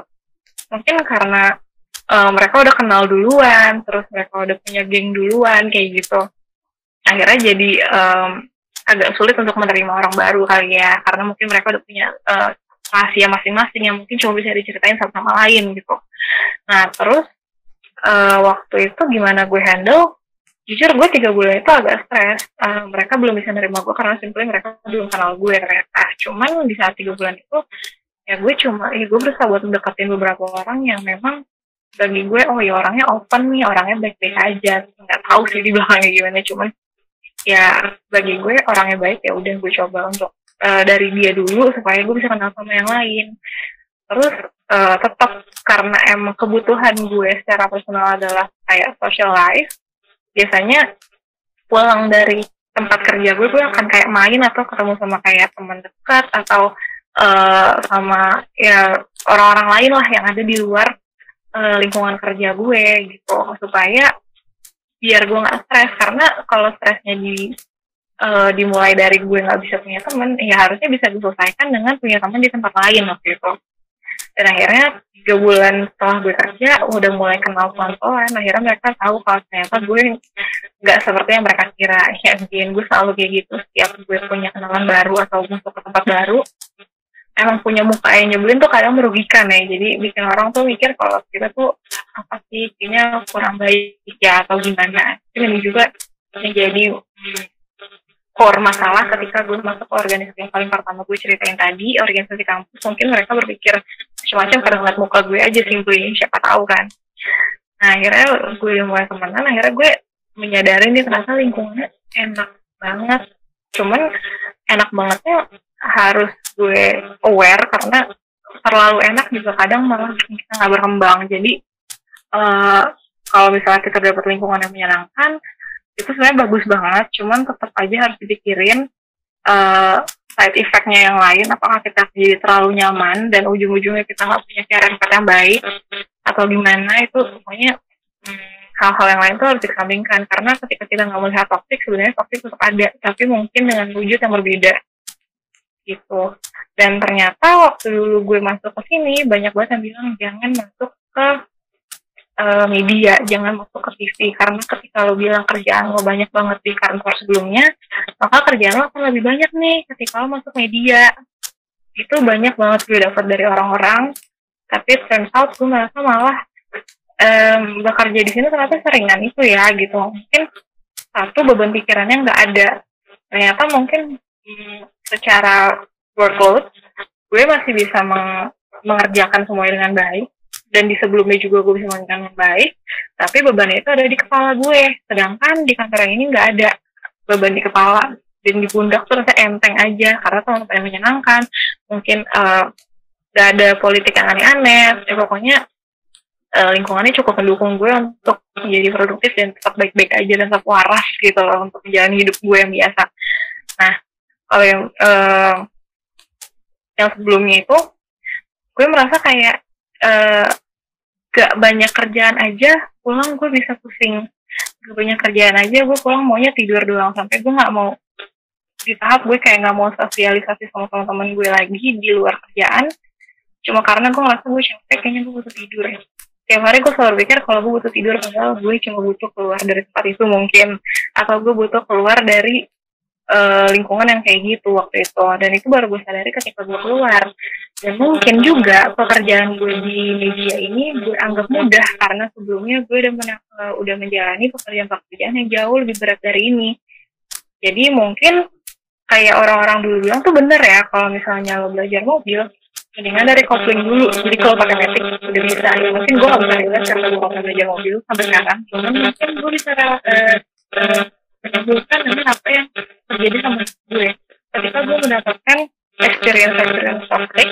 Speaker 2: Mungkin karena uh, mereka udah kenal duluan terus mereka udah punya geng duluan kayak gitu. Akhirnya jadi um, agak sulit untuk menerima orang baru kali ya karena mungkin mereka udah punya uh, rahasia masing-masing yang mungkin cuma bisa diceritain satu sama lain gitu. Nah terus uh, waktu itu gimana gue handle? Jujur gue tiga bulan itu agak stres. Uh, mereka belum bisa nerima gue karena simply mereka belum kenal gue ternyata. Cuman di saat tiga bulan itu ya gue cuma ya gue berusaha buat mendekatin beberapa orang yang memang bagi gue oh ya orangnya open nih orangnya baik-baik aja nggak tahu sih di belakangnya gimana cuman ya bagi gue orangnya baik ya udah gue coba untuk uh, dari dia dulu supaya gue bisa kenal sama yang lain. Terus uh, tetap karena emang kebutuhan gue secara personal adalah kayak social life biasanya pulang dari tempat kerja gue gue akan kayak main atau ketemu sama kayak teman dekat atau uh, sama ya orang-orang lain lah yang ada di luar uh, lingkungan kerja gue gitu. Supaya biar gue nggak stres. Karena kalau stresnya di uh, dimulai dari gue nggak bisa punya teman ya harusnya bisa diselesaikan dengan punya teman di tempat lain waktu itu. Dan akhirnya tiga bulan setelah gue kerja udah mulai kenal pelan-pelan. Akhirnya mereka tahu kalau ternyata gue nggak seperti yang mereka kira. Ya gue selalu kayak gitu. Setiap gue punya kenalan baru atau masuk ke tempat baru emang punya muka yang nyebelin tuh kadang merugikan ya. Jadi bikin orang tuh mikir kalau kita tuh apa sih kayaknya kurang baik ya atau gimana. Ini juga menjadi core masalah ketika gue masuk ke organisasi yang paling pertama gue ceritain tadi organisasi kampus mungkin mereka berpikir macam-macam karena ngeliat muka gue aja simply siapa tahu kan. Nah akhirnya gue mulai temenan akhirnya gue menyadari nih ternyata lingkungannya enak banget. Cuman enak bangetnya harus gue aware karena terlalu enak juga kadang malah kita nggak berkembang. Jadi uh, kalau misalnya kita dapat lingkungan yang menyenangkan itu sebenarnya bagus banget. Cuman tetap aja harus dipikirin uh, side effectnya yang lain. Apakah kita jadi terlalu nyaman dan ujung-ujungnya kita nggak punya cara yang baik atau gimana itu pokoknya hmm, hal-hal yang lain itu harus dikesampingkan karena ketika kita nggak melihat toxic sebenarnya toxic tetap ada. Tapi mungkin dengan wujud yang berbeda gitu dan ternyata waktu dulu gue masuk ke sini banyak banget yang bilang jangan masuk ke uh, media, jangan masuk ke TV karena ketika lo bilang kerjaan lo banyak banget di kantor sebelumnya, maka kerjaan lo akan lebih banyak nih ketika lo masuk media. Itu banyak banget gue dapat dari orang-orang, tapi turns out gue merasa malah um, bekerja di sini ternyata seringan itu ya gitu. Mungkin satu beban pikirannya nggak ada. Ternyata mungkin hmm, secara workload gue masih bisa meng mengerjakan semuanya dengan baik. Dan di sebelumnya juga gue bisa melakukan yang baik tapi beban itu ada di kepala gue. Sedangkan di kantor yang ini nggak ada beban di kepala. Dan di pundak tuh rasa enteng aja karena teman-teman menyenangkan. Mungkin uh, gak ada politik yang aneh-aneh. Ya pokoknya uh, lingkungannya cukup mendukung gue untuk menjadi produktif dan tetap baik-baik aja dan tetap waras gitu loh untuk menjalani hidup gue yang biasa. Nah kalau yang uh, yang sebelumnya itu gue merasa kayak uh, gak banyak kerjaan aja pulang gue bisa pusing. Gak banyak kerjaan aja gue pulang maunya tidur doang. Sampai gue nggak mau di tahap gue kayak nggak mau sosialisasi sama teman-teman gue lagi di luar kerjaan. Cuma karena gue ngerasa gue capek kayaknya gue butuh tidur. Ya tiap hari gue selalu pikir kalau gue butuh tidur padahal gue cuma butuh keluar dari tempat itu mungkin. Atau gue butuh keluar dari uh, lingkungan yang kayak gitu waktu itu. Dan itu baru gue sadari ketika gue keluar. Dan mungkin juga pekerjaan gue di media ini gue anggap mudah karena sebelumnya gue udah men uh, udah menjalani pekerjaan-pekerjaan yang jauh lebih berat dari ini. Jadi mungkin kayak orang-orang dulu bilang tuh bener ya kalau misalnya lo belajar mobil mendingan dari kopling dulu. Jadi kalau pakai metik udah bisa. Ya mungkin gue gak bisa lihat karena gue gak belajar mobil sampai sekarang. Cuman mungkin gue bisa uh, menyebutkan dengan apa yang terjadi sama gue ketika gue mendapatkan experience experience toxic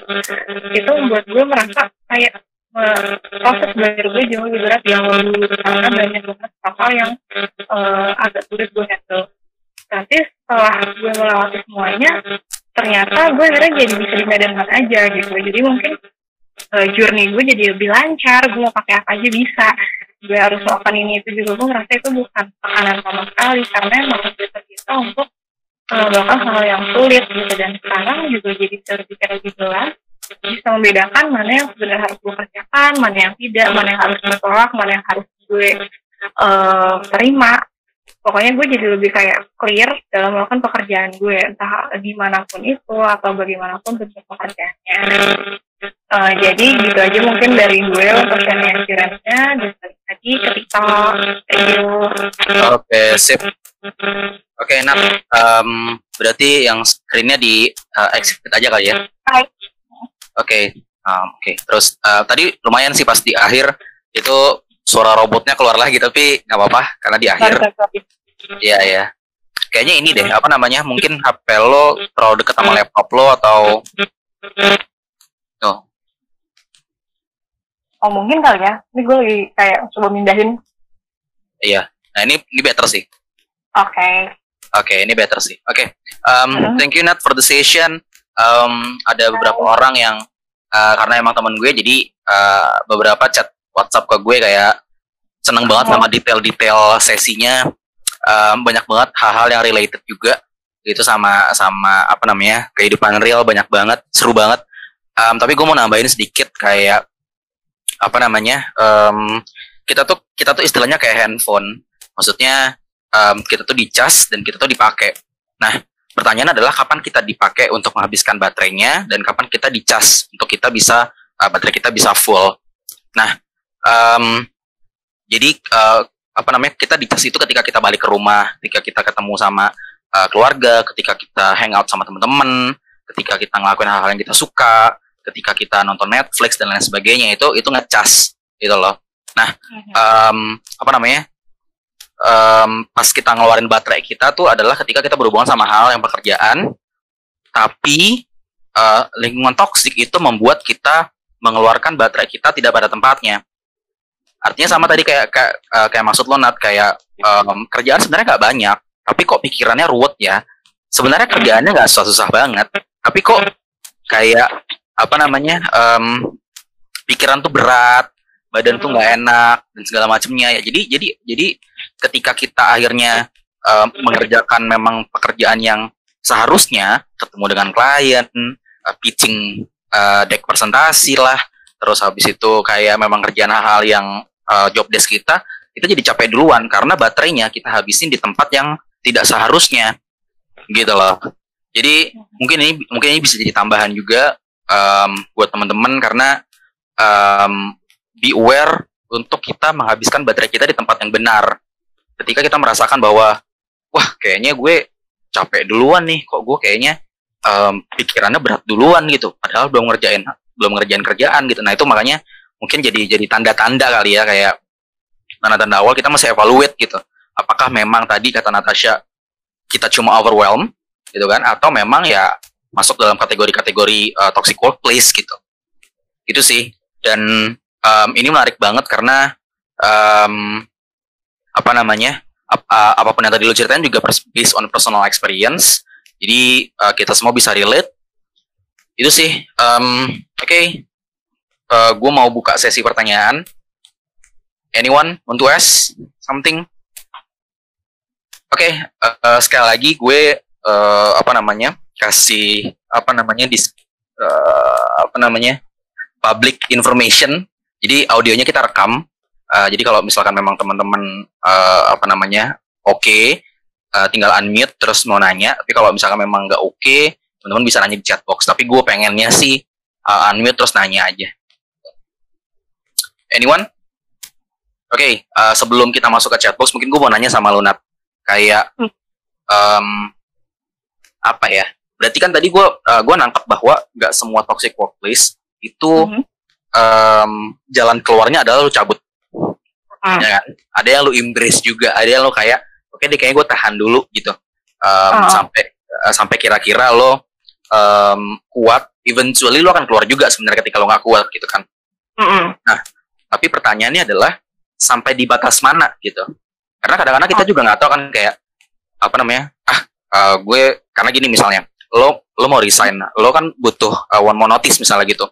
Speaker 2: itu membuat gue merasa kayak uh, proses belajar gue jauh lebih berat. Yang dulu karena banyak banget hal yang uh, agak sulit gue handle. Tapi setelah gue melewati semuanya ternyata gue akhirnya jadi bisa dimedankan aja gitu. Jadi mungkin uh, journey gue jadi lebih lancar gue mau pakai apa aja bisa gue harus melakukan ini itu juga. Gue ngerasa itu bukan tekanan sama sekali karena emang gue terbiasa untuk uh, melakukan hal yang sulit gitu. Dan sekarang juga jadi berpikir lebih jelas bisa membedakan mana yang sebenarnya harus gue kerjakan mana yang tidak mana yang harus gue tolak mana yang harus gue uh, terima. Pokoknya gue jadi lebih kayak clear dalam melakukan pekerjaan gue. Entah di mana pun itu atau bagaimanapun bentuk pekerjaannya uh, jadi gitu aja mungkin dari gue untuk sharing experience-nya dan tadi ketika review
Speaker 1: oke okay, sip oke okay, nah um, berarti yang screennya di uh, exit aja kali ya oke okay. um, oke okay. terus uh, tadi lumayan sih pas di akhir itu suara robotnya keluar lagi tapi nggak apa-apa karena di akhir Iya ya. Kayaknya ini deh, apa namanya? Mungkin HP lo terlalu deket sama laptop lo atau
Speaker 2: Tuh. Oh mungkin kali ya. Ini gue lagi kayak coba mindahin.
Speaker 1: Iya. Nah ini ini better sih.
Speaker 2: Oke.
Speaker 1: Oke, ini better sih. Oke, um,
Speaker 2: Mhm.
Speaker 1: thank you Nat for the session. Um, ada beberapa orang yang uh, karena emang temen gue, jadi uh, beberapa chat WhatsApp ke gue kayak seneng banget
Speaker 2: Oh.
Speaker 1: sama detail-detail sesinya. Um, banyak banget hal-hal yang related juga gitu sama sama apa namanya kehidupan real banyak banget, seru banget. Um, tapi gue mau nambahin sedikit kayak apa namanya um, kita tuh kita tuh istilahnya kayak handphone. Maksudnya um, kita tuh dicas dan kita tuh dipakai. Nah, pertanyaan adalah kapan kita dipakai untuk menghabiskan baterainya dan kapan kita dicas untuk kita bisa uh, baterai kita bisa full. Nah, um, jadi uh, apa namanya kita dicas itu ketika kita balik ke rumah, ketika kita ketemu sama uh, keluarga, ketika kita hangout sama teman-teman, ketika kita ngelakuin hal-hal yang kita suka, ketika kita nonton Netflix dan lain sebagainya itu itu ngecas gitu loh.
Speaker 2: Mhm.
Speaker 1: Um, apa namanya? um, pas kita ngeluarin baterai kita tuh adalah ketika kita berhubungan sama hal yang pekerjaan, tapi uh, lingkungan toksik itu membuat kita mengeluarkan baterai kita tidak pada tempatnya. Artinya sama tadi kayak kayak, uh, kayak maksud lo Nat kayak um, kerjaan sebenarnya nggak banyak, tapi kok pikirannya ruwet ya. Sebenarnya kerjaannya nggak susah-susah banget, tapi kok kayak apa namanya um, pikiran tuh berat, badan tuh nggak enak dan segala macamnya ya. Jadi jadi jadi ketika kita akhirnya um, mengerjakan memang pekerjaan yang seharusnya ketemu dengan klien, uh, pitching uh, deck presentasi lah, terus habis itu kayak memang kerjaan hal-hal yang uh, job desk kita, kita jadi capek duluan karena baterainya kita habisin di tempat yang tidak seharusnya, gitu loh. Jadi mungkin ini mungkin ini bisa jadi tambahan juga um, buat teman-teman karena um, be aware untuk kita menghabiskan baterai kita di tempat yang benar. Ketika kita merasakan bahwa wah kayaknya gue capek duluan nih, kok gue kayaknya um, pikirannya berat duluan gitu, padahal belum ngerjain belum ngerjain kerjaan gitu. Nah itu makanya mungkin jadi jadi tanda-tanda kali ya kayak tanda-tanda awal kita masih evaluate gitu. Apakah memang tadi kata Natasha kita cuma overwhelm gitu kan, atau memang ya masuk dalam kategori-kategori uh, toxic workplace gitu. Itu sih. Dan um, ini menarik banget karena um, apa namanya ap- apa pun yang tadi lo ceritain juga based on personal experience. Jadi uh, kita semua bisa relate. Itu sih. Um, oke. Uh, gue mau buka sesi pertanyaan. Anyone want to ask something? Oke uh, uh, sekali lagi gue uh, apa namanya kasih apa namanya dis uh, apa namanya public information jadi audionya kita rekam Uh, jadi kalau misalkan memang teman-teman uh, apa namanya oke, uh, tinggal unmute terus mau nanya. Tapi kalau misalkan memang nggak oke, teman-teman bisa nanya di chat box. Tapi gue pengennya sih uh, unmute terus nanya aja. Anyone? Oke, uh, sebelum kita masuk ke chat box, mungkin gue mau nanya sama Lunat. Kayak um, apa ya? Berarti kan tadi gue uh, gue nangkep bahwa nggak semua toxic workplace itu
Speaker 2: Mhm.
Speaker 1: um, jalan keluarnya adalah lu cabut
Speaker 2: Hmm.
Speaker 1: ya kan? Ada yang lu embrace juga, ada yang lu kayak oke deh kayaknya gue tahan dulu gitu. Um,
Speaker 2: Oh.
Speaker 1: sampai uh, sampai kira-kira lo um, kuat, eventually lo akan keluar juga sebenarnya ketika lo nggak kuat gitu kan.
Speaker 2: Mm-mm.
Speaker 1: Tapi pertanyaannya adalah sampai di batas mana gitu. Karena kadang-kadang kita
Speaker 2: Oh.
Speaker 1: juga nggak tahu kan kayak apa namanya? Ah, uh, gue karena gini misalnya, lo lo mau resign, lo kan butuh uh, one more notice misalnya gitu.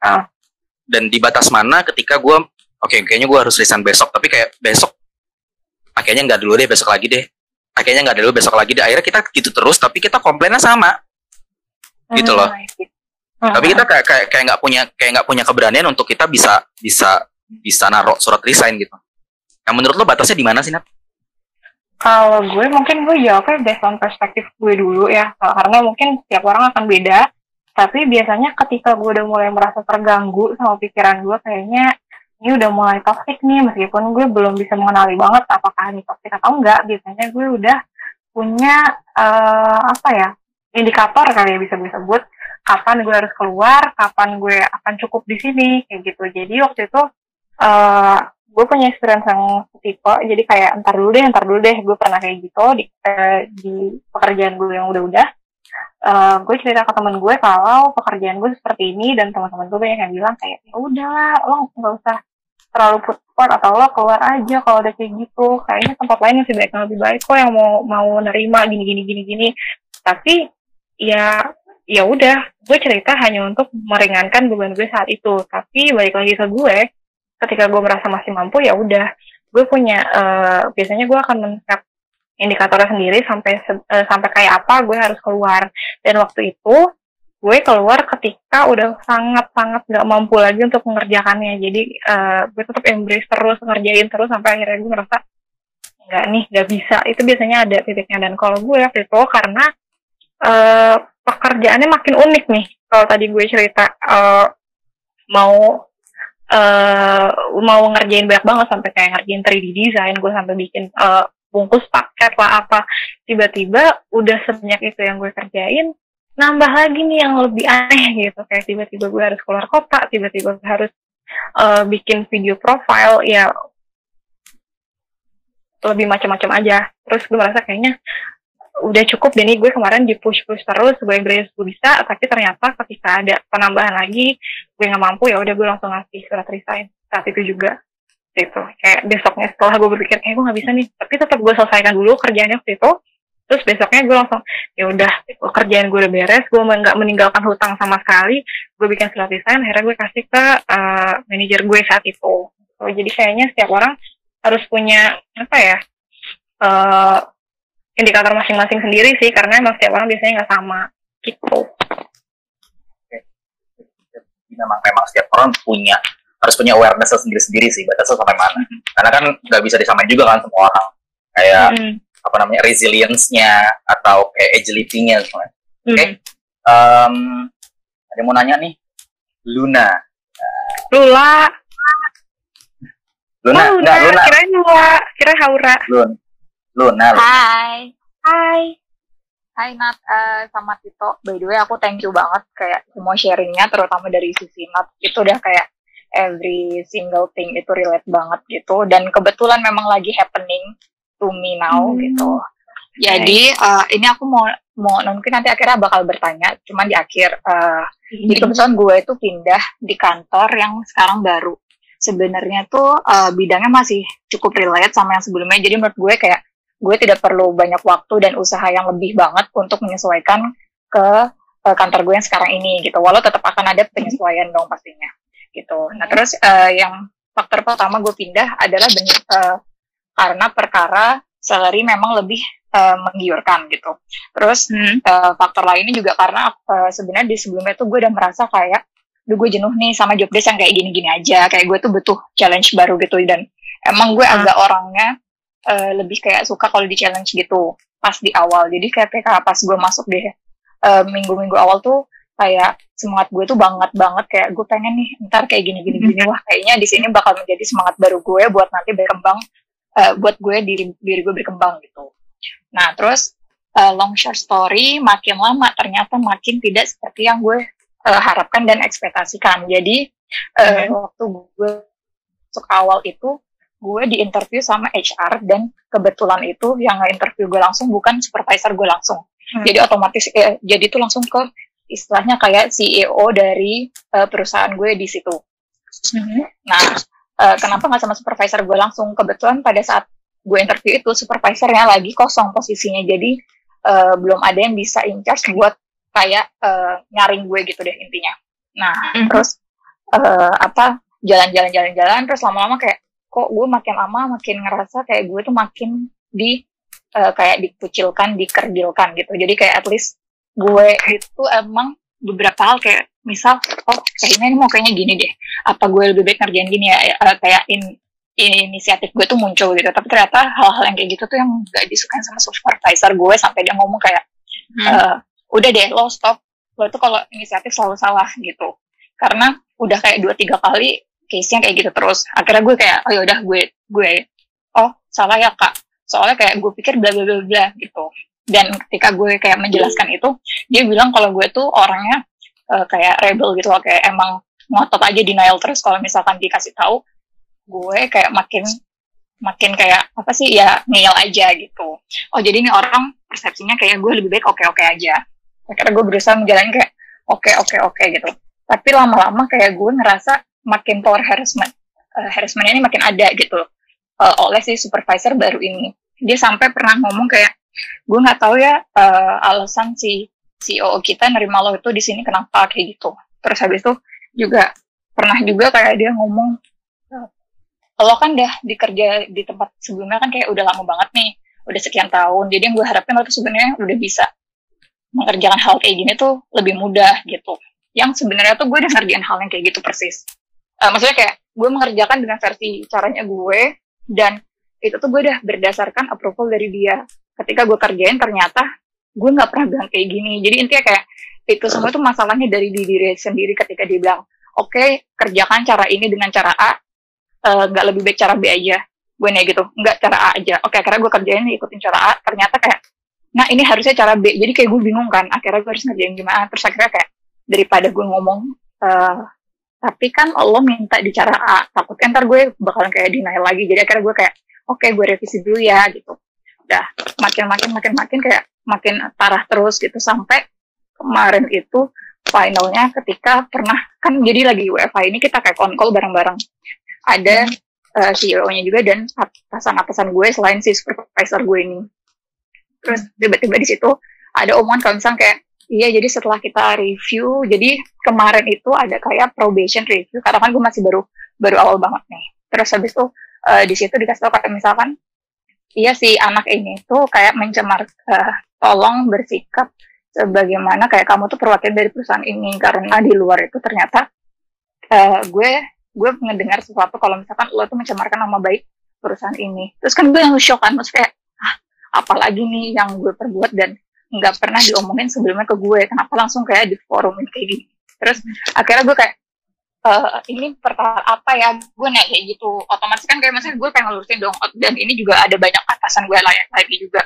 Speaker 2: Ah.
Speaker 1: Dan di batas mana ketika gue oke kayaknya gue harus resign besok tapi kayak besok kayaknya nggak dulu deh besok lagi deh kayaknya nggak dulu besok lagi deh akhirnya kita gitu terus tapi kita komplainnya sama Gitu loh.
Speaker 2: Hmm.
Speaker 1: tapi kita kayak kayak kayak nggak punya kayak nggak punya keberanian untuk kita bisa bisa bisa naruh surat resign gitu nah menurut lo batasnya di mana sih Nat?
Speaker 2: Kalau gue mungkin gue jawabnya based on perspektif gue dulu ya, karena mungkin setiap orang akan beda. Tapi biasanya ketika gue udah mulai merasa terganggu sama pikiran gue, kayaknya ini udah mulai toxic nih, meskipun gue belum bisa mengenali banget apakah ini toxic atau enggak. Biasanya gue udah punya eh, apa ya indikator kali ya bisa gue sebut kapan gue harus keluar, kapan gue akan cukup di sini kayak gitu. Jadi waktu itu eh gue punya experience yang tipe jadi kayak entar dulu deh entar dulu deh gue pernah kayak gitu di eh, di pekerjaan gue yang udah-udah. Eh, gue cerita ke temen gue kalau pekerjaan gue seperti ini dan teman-teman gue banyak yang bilang kayak ya udahlah lo nggak usah terlalu put support atau lo keluar aja kalau udah kayak gitu. Kayaknya tempat lain yang lebih baik lebih baik kok yang mau mau nerima gini gini gini gini. Tapi ya ya udah gue cerita hanya untuk meringankan beban gue saat itu. Tapi balik lagi ke gue ketika gue merasa masih mampu ya udah. Gue punya uh, biasanya gue akan men indikatornya sendiri sampai uh, sampai kayak apa gue harus keluar. Dan waktu itu gue keluar ketika udah sangat-sangat nggak mampu lagi untuk mengerjakannya. Jadi uh, gue tetap embrace terus ngerjain terus sampai akhirnya gue merasa nggak nih nggak bisa. Itu biasanya ada titiknya. Dan kalau gue waktu itu karena uh, pekerjaannya makin unik nih. Kalau tadi gue cerita uh, mau uh, mau ngerjain banyak banget sampai kayak ngerjain 3D design gue sampai bikin uh, bungkus paket lah apa. Tiba-tiba udah sebanyak itu yang gue kerjain nambah lagi nih yang lebih aneh gitu. Kayak tiba-tiba gue harus keluar kota tiba-tiba harus uh, bikin video profile ya lebih macam-macam aja. Terus gue merasa kayaknya udah cukup deh nih gue kemarin di push push terus gue grace gue bisa tapi ternyata ketika ada penambahan lagi gue nggak mampu ya udah gue langsung ngasih surat resign saat itu juga. Gitu kayak besoknya setelah gue berpikir kayak gue nggak bisa nih tapi tetap gue selesaikan dulu kerjaannya waktu itu. Terus besoknya gue langsung ya udah kerjaan gue udah beres gue nggak meninggalkan hutang sama sekali gue bikin surat desain akhirnya gue kasih ke uh, manajer gue saat itu. So, jadi kayaknya setiap orang harus punya apa ya uh, indikator masing-masing sendiri sih karena emang setiap orang biasanya nggak sama gitu
Speaker 1: memang memang setiap orang punya harus punya awareness sendiri-sendiri sih batasnya sampai mana mm -hmm. karena kan nggak bisa disamain juga kan semua orang kayak mm -hmm apa namanya resilience-nya atau kayak agility-nya. Oke. Okay? Um, ada mau nanya nih. Luna.
Speaker 2: Lula.
Speaker 1: Luna, oh,
Speaker 2: Luna. Luna. Kira Luna, kira Haura.
Speaker 1: Luna. Luna.
Speaker 3: Hai.
Speaker 2: Hai.
Speaker 3: Hai Nat, uh, sama Tito. By the way, aku thank you banget kayak semua sharingnya, terutama dari sisi Nat. Itu udah kayak every single thing itu relate banget gitu. Dan kebetulan memang lagi happening to me now hmm. gitu. Jadi uh, ini aku mau mau mungkin nanti akhirnya bakal bertanya, cuman di akhir. Uh, hmm. Jadi kebetulan gue itu pindah di kantor yang sekarang baru. Sebenarnya tuh uh, bidangnya masih cukup relate sama yang sebelumnya. Jadi menurut gue kayak gue tidak perlu banyak waktu dan usaha yang lebih banget untuk menyesuaikan ke uh, kantor gue yang sekarang ini gitu. Walau tetap akan ada penyesuaian dong pastinya gitu. Nah terus uh, yang faktor pertama gue pindah adalah benar uh, karena perkara salary memang lebih uh, menggiurkan gitu. Terus hmm. uh, faktor lainnya juga karena uh, sebenarnya di sebelumnya tuh gue udah merasa kayak, duh gue jenuh nih sama job desk yang kayak gini-gini aja, kayak gue tuh butuh challenge baru gitu dan emang gue hmm. agak orangnya uh, lebih kayak suka kalau di challenge gitu pas di awal. Jadi kayak kayak pas gue masuk deh minggu-minggu uh, awal tuh kayak semangat gue tuh banget banget kayak gue pengen nih ntar kayak gini gini gini wah kayaknya di sini bakal menjadi semangat baru gue buat nanti berkembang uh, buat gue diri diri gue berkembang gitu. Nah terus uh, long short story makin lama ternyata makin tidak seperti yang gue uh, harapkan dan ekspektasikan. Jadi uh, hmm. waktu gue masuk awal itu gue di interview sama HR dan kebetulan itu yang nge-interview gue langsung bukan supervisor gue langsung. Hmm. Jadi otomatis eh, jadi itu langsung ke istilahnya kayak CEO dari uh, perusahaan gue di situ. Hmm. Nah, uh, kenapa nggak sama supervisor gue langsung kebetulan pada saat gue interview itu supervisornya lagi kosong posisinya jadi uh, belum ada yang bisa in charge buat kayak uh, nyaring gue gitu deh intinya nah mm-hmm. terus uh, apa jalan-jalan jalan-jalan terus lama-lama kayak kok gue makin lama makin ngerasa kayak gue tuh makin di uh, kayak dikucilkan dikerdilkan gitu. Jadi kayak at least gue itu emang beberapa hal kayak misal oh kayaknya ini mau kayaknya gini deh. Apa gue lebih baik ngerjain gini ya? Uh, kayak in, in inisiatif gue tuh muncul gitu. Tapi ternyata hal-hal yang kayak gitu tuh yang gak disukain sama supervisor gue sampai dia ngomong kayak hmm. uh, udah deh lo stop. Lo tuh kalau inisiatif selalu salah gitu. Karena udah kayak dua tiga kali case nya kayak gitu terus. Akhirnya gue kayak oh yaudah gue gue oh salah ya kak. Soalnya kayak gue pikir bla bla bla bla gitu. Dan ketika gue kayak menjelaskan itu dia bilang kalau gue tuh orangnya uh, kayak rebel gitu loh. Kayak emang ngotot aja denial terus kalau misalkan dikasih tahu gue kayak makin makin kayak apa sih ya ngeyel aja gitu. Oh jadi ini orang persepsinya kayak gue lebih baik oke oke aja. Akhirnya gue berusaha menjalani kayak oke oke oke gitu. Tapi lama-lama kayak gue ngerasa makin power harassment. Uh, harassment ini makin ada gitu. Uh, oleh si supervisor baru ini. Dia sampai pernah ngomong kayak gue nggak tahu ya uh, alasan si CEO kita nerima lo itu di sini kenapa kayak gitu. Terus habis itu juga pernah juga kayak dia ngomong lo kan dah dikerja di tempat sebelumnya kan kayak udah lama banget nih udah sekian tahun. Jadi yang gue harapin lo tuh sebenarnya udah bisa mengerjakan hal kayak gini tuh lebih mudah gitu. Yang sebenarnya tuh gue udah ngerjain hal yang kayak gitu persis uh, maksudnya kayak gue mengerjakan dengan versi caranya gue dan itu tuh gue udah berdasarkan approval dari dia. Ketika gue kerjain ternyata gue nggak pernah bilang kayak gini. Jadi intinya kayak itu semua tuh masalahnya dari diri sendiri ketika dia bilang oke okay, kerjakan cara ini dengan cara A eh, nggak uh, lebih baik cara B aja. Gue nih gitu nggak cara A aja. Oke okay, karena gue kerjain ikutin cara A ternyata kayak nah ini harusnya cara B. Jadi kayak gue bingung kan akhirnya gue harus ngerjain gimana. Terus akhirnya kayak daripada gue ngomong uh, tapi kan Allah minta di cara A takutnya ntar gue bakalan kayak denial lagi. Jadi akhirnya gue kayak oke okay, gue revisi dulu ya gitu. Udah makin makin makin makin kayak makin parah terus gitu. Sampai kemarin itu finalnya ketika pernah kan jadi lagi WFH ini kita kayak konkol bareng-bareng. Ada uh, eh, CEO-nya juga dan atasan-atasan gue selain si supervisor gue ini. Terus tiba-tiba di situ ada omongan kalau misalnya kayak iya jadi setelah kita review jadi kemarin itu ada kayak probation review karena kan gue masih baru baru awal banget nih. Terus habis itu uh, di situ dikasih tau kayak misalkan iya si anak ini tuh kayak mencemar uh, tolong bersikap sebagaimana kayak kamu tuh perwakilan dari perusahaan ini karena di luar itu ternyata uh, gue gue mendengar sesuatu kalau misalkan lo tuh mencemarkan nama baik perusahaan ini terus kan gue yang shock kan terus kayak ah apalagi nih yang gue perbuat dan nggak pernah diomongin sebelumnya ke gue. Kenapa langsung kayak di forum kayak gini? Terus akhirnya gue kayak uh, ini perkara apa ya? Gue nanya kayak gitu. Otomatis kan kayak maksudnya gue pengen ngurusin dong. Dan ini juga ada banyak atasan gue layak lagi juga.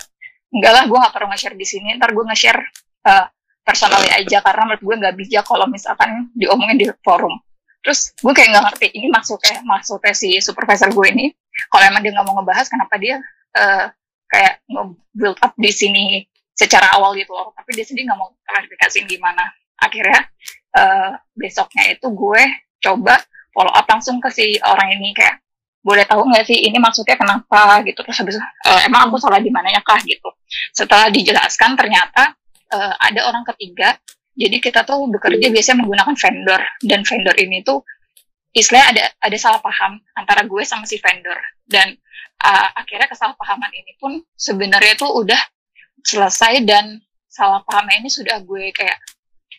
Speaker 3: Enggak lah gue gak perlu nge-share di sini. Ntar gue nge-share uh, personalnya aja. Karena menurut gue nggak bijak kalau misalkan diomongin di forum. Terus gue kayak nggak ngerti ini maksudnya maksudnya si supervisor gue ini kalau emang dia nggak mau ngebahas kenapa dia uh, kayak nge-build up di sini secara awal gitu loh tapi dia sendiri nggak mau klarifikasiin gimana. Akhirnya uh, besoknya itu gue coba follow up langsung ke si orang ini kayak boleh tahu nggak sih ini maksudnya kenapa? Gitu. Terus habis uh, emang aku salah di mana ya kah? Gitu. Setelah dijelaskan ternyata uh, ada orang ketiga. Jadi kita tuh bekerja biasanya menggunakan vendor. Dan vendor ini tuh istilahnya ada ada salah paham antara gue sama si vendor. Dan uh, akhirnya kesalahpahaman ini pun sebenarnya tuh udah selesai dan salah pahamnya ini sudah gue kayak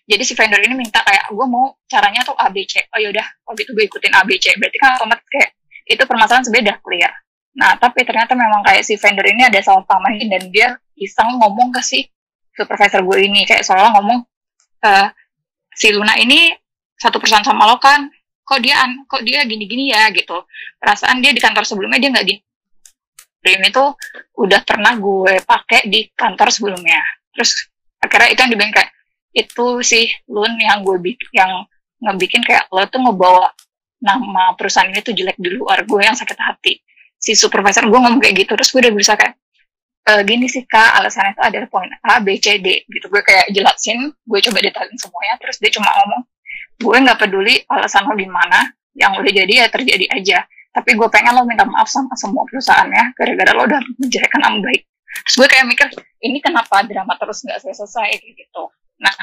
Speaker 3: jadi si vendor ini minta kayak gue mau caranya tuh ABC oh yaudah kalau gitu gue ikutin ABC berarti kan otomatis kayak itu permasalahan sebenarnya udah clear. Nah tapi ternyata memang kayak si vendor ini ada salah paham dan dia iseng ngomong ke si supervisor gue ini. Kayak soalnya ngomong uh, si Luna ini satu perusahaan sama lo kan? Kok dia kok dia gini-gini ya? Gitu. Perasaan dia di kantor sebelumnya dia nggak di ini tuh udah pernah gue pakai di kantor sebelumnya. Terus akhirnya itu yang dibilang kayak itu sih Lun yang gue bikin yang ngebikin kayak lo tuh ngebawa nama perusahaan ini tuh jelek di luar gue yang sakit hati. Si supervisor gue ngomong kayak gitu terus gue udah bisa kayak e, gini sih kak alasannya itu adalah poin A B C D gitu. Gue kayak jelasin gue coba detailin semuanya terus dia cuma ngomong gue nggak peduli alasan lo gimana yang udah jadi ya terjadi aja tapi gue pengen lo minta maaf sama semua perusahaannya gara-gara lo udah menjelekkan nama baik. Terus gue kayak mikir ini kenapa drama terus nggak selesai? Gitu. Nah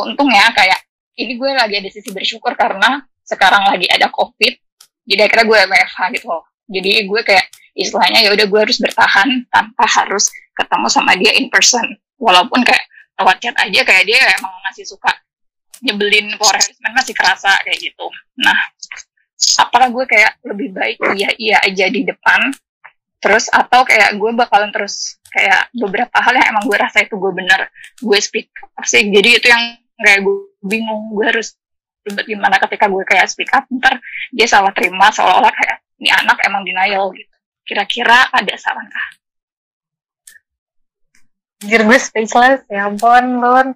Speaker 3: untungnya kayak ini gue lagi ada sisi bersyukur karena sekarang lagi ada covid jadi akhirnya gue WFH gitu loh. Jadi gue kayak istilahnya ya udah gue harus bertahan tanpa harus ketemu sama dia in person. Walaupun kayak lewat chat aja kayak dia emang masih suka nyebelin power harassment masih kerasa kayak gitu. Nah apakah gue kayak lebih baik iya iya aja di depan terus atau kayak gue bakalan terus kayak beberapa hal yang emang gue rasa itu gue bener gue speak sih jadi itu yang kayak gue bingung gue harus gimana ketika gue kayak speak up ntar dia salah terima seolah-olah kayak ini anak emang denial gitu Kira-kira ada saran kah?
Speaker 2: Anjir gue speechless, ya ampun, Lun.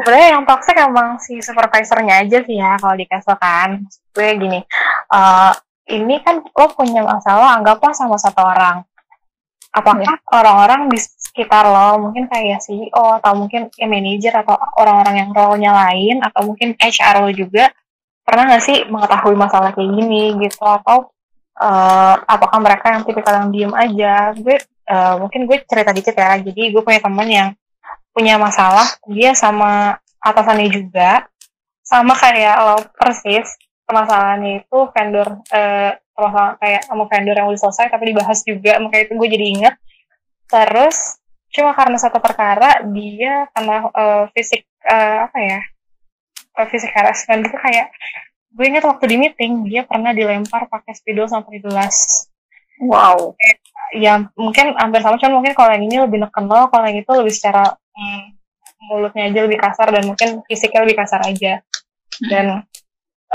Speaker 2: Sebenarnya yang toxic emang si supervisornya aja sih ya kalau di Castle kan. Gue gini, uh, ini kan lo punya masalah anggaplah sama satu orang. Apakah ya. orang-orang di sekitar lo, mungkin kayak CEO atau mungkin ya manajer atau orang-orang yang role-nya lain atau mungkin HR lo juga pernah nggak sih mengetahui masalah kayak gini gitu atau uh, apakah mereka yang tipikal yang diem aja gue uh, mungkin gue cerita dikit ya jadi gue punya teman yang punya masalah dia sama atasannya juga. Sama kayak lo persis permasalahannya itu vendor uh, permasalahan kayak sama vendor yang udah selesai tapi dibahas juga makanya itu gue jadi inget terus cuma karena satu perkara dia karena uh, fisik uh, apa ya uh, fisik harassment itu kayak gue inget waktu di meeting dia pernah dilempar pakai spidol sampai gelas.
Speaker 3: Wow.
Speaker 2: Ya mungkin hampir sama cuman mungkin kalau yang ini lebih neken lo kalau yang itu lebih secara hmm, mulutnya aja lebih kasar dan mungkin fisiknya lebih kasar aja. Dan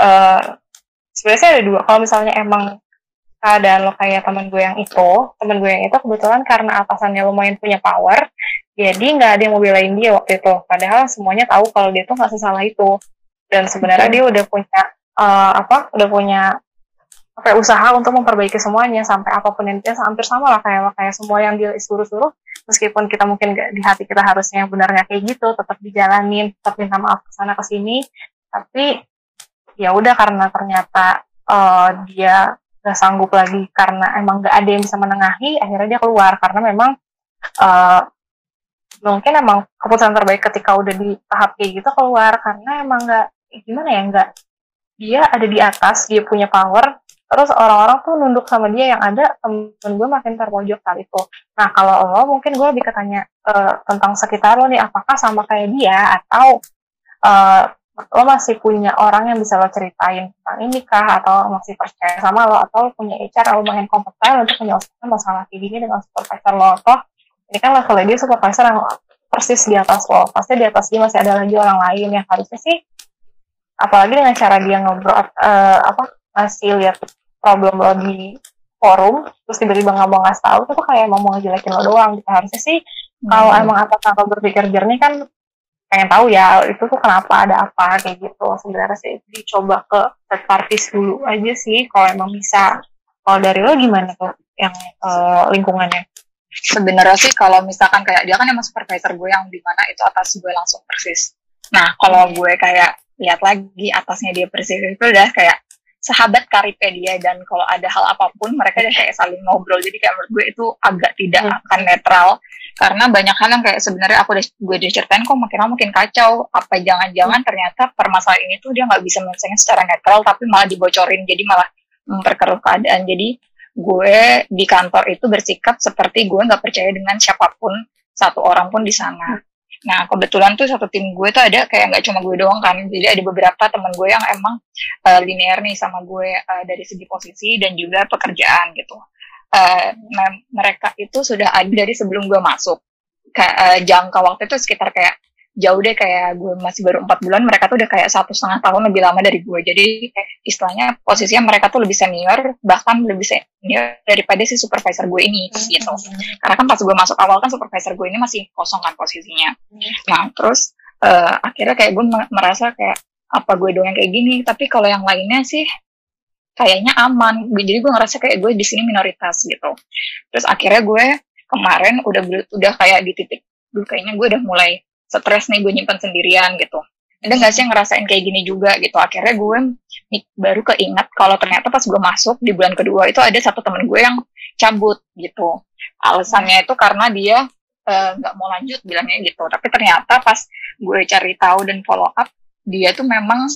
Speaker 2: uh, sebenarnya ada dua. Kalau misalnya emang keadaan lo kayak teman gue yang itu teman gue yang itu kebetulan karena atasannya lumayan punya power jadi nggak ada yang mau belain dia waktu itu. Padahal semuanya tahu kalau dia tuh nggak sesalah itu. Dan sebenarnya okay. dia udah punya uh, apa udah punya apa usaha untuk memperbaiki semuanya sampai apa pun yang dia hampir sama lah kayak kayak semua yang dia suruh-suruh meskipun kita mungkin gak, di hati kita harusnya yang benar nggak kayak gitu tetap dijalanin tetap minta maaf ke sana ke sini. Tapi ya udah karena ternyata uh, dia gak sanggup lagi karena emang gak ada yang bisa menengahi akhirnya dia keluar. Karena memang uh, mungkin emang keputusan terbaik ketika udah di tahap kayak gitu keluar. Karena emang gak gimana ya nggak dia ada di atas dia punya power terus orang-orang tuh nunduk sama dia yang ada temen gue makin terpojok kali itu. Nah kalau lo mungkin gue lebih ketanya uh, tentang sekitar lo nih apakah sama kayak dia atau uh, lo masih punya orang yang bisa lo ceritain tentang ini kah atau masih percaya sama lo atau lo punya HR lumayan kompeten untuk menyelesaikan masalah kayak gini dengan supervisor lo? Atau ini kan levelnya dia supervisor yang persis di atas lo. Pasti di atas dia masih ada lagi orang lain yang harusnya sih apalagi dengan cara dia ngobrol uh, apa masih lihat problem lo di forum terus tiba-tiba nggak mau ngasih tahu itu tuh kayak emang mau ngejelekin lo doang gitu. Harusnya sih hmm. kalau emang atas apa berpikir jernih kan pengen tahu ya itu tuh kenapa ada apa kayak gitu. Sebenarnya sih dicoba ke third parties dulu aja sih kalau emang bisa. Kalau dari lo gimana tuh yang uh, lingkungannya?
Speaker 3: Sebenarnya sih kalau misalkan kayak dia kan emang supervisor gue yang di mana itu atas gue langsung persis. Nah kalau gue kayak lihat lagi atasnya dia persis itu udah kayak sahabat karibnya dia dan kalau ada hal apa pun mereka udah kayak saling ngobrol. Jadi kayak menurut gue itu agak tidak hmm. akan netral. Karena banyak hal yang kayak sebenarnya aku udah gue udah ceritain kok makin lama makin kacau. Apa jangan-jangan hmm. ternyata permasalahan ini tuh dia nggak bisa menyelesaikan secara netral tapi malah dibocorin. Jadi malah memperkeruh keadaan. Jadi gue di kantor itu bersikap seperti gue nggak percaya dengan siapa pun. Satu orang pun di sana Nah, kebetulan tuh satu tim gue tuh ada kayak nggak cuma gue doang kan. Jadi ada beberapa teman gue yang emang uh, linear nih sama gue uh, dari segi posisi dan juga pekerjaan gitu. Uh, mereka itu sudah ada dari sebelum gue masuk. Kayak uh, jangka waktu itu sekitar kayak jauh deh kayak gue masih baru empat bulan mereka tuh udah kayak satu setengah tahun lebih lama dari gue. Jadi istilahnya posisinya mereka tuh lebih senior bahkan lebih senior daripada si supervisor gue ini hmm. gitu. Karena kan pas gue masuk awal kan supervisor gue ini masih kosong kan posisinya. Hmm. nah terus uh, akhirnya kayak gue merasa kayak apa gue doang yang kayak gini? Tapi kalau yang lainnya sih kayaknya aman. Jadi gue ngerasa kayak gue di sini minoritas gitu. Terus akhirnya gue kemarin udah udah kayak di titik dulu kayaknya gue udah mulai stres nih gue nyimpan sendirian gitu. Ada nggak sih yang ngerasain kayak gini juga gitu? Akhirnya gue baru keinget kalau ternyata pas gue masuk di bulan kedua itu ada satu temen gue yang cabut gitu. Alasannya itu karena dia eh, nggak uh, mau lanjut bilangnya gitu. Tapi ternyata pas gue cari tahu dan follow up dia tuh memang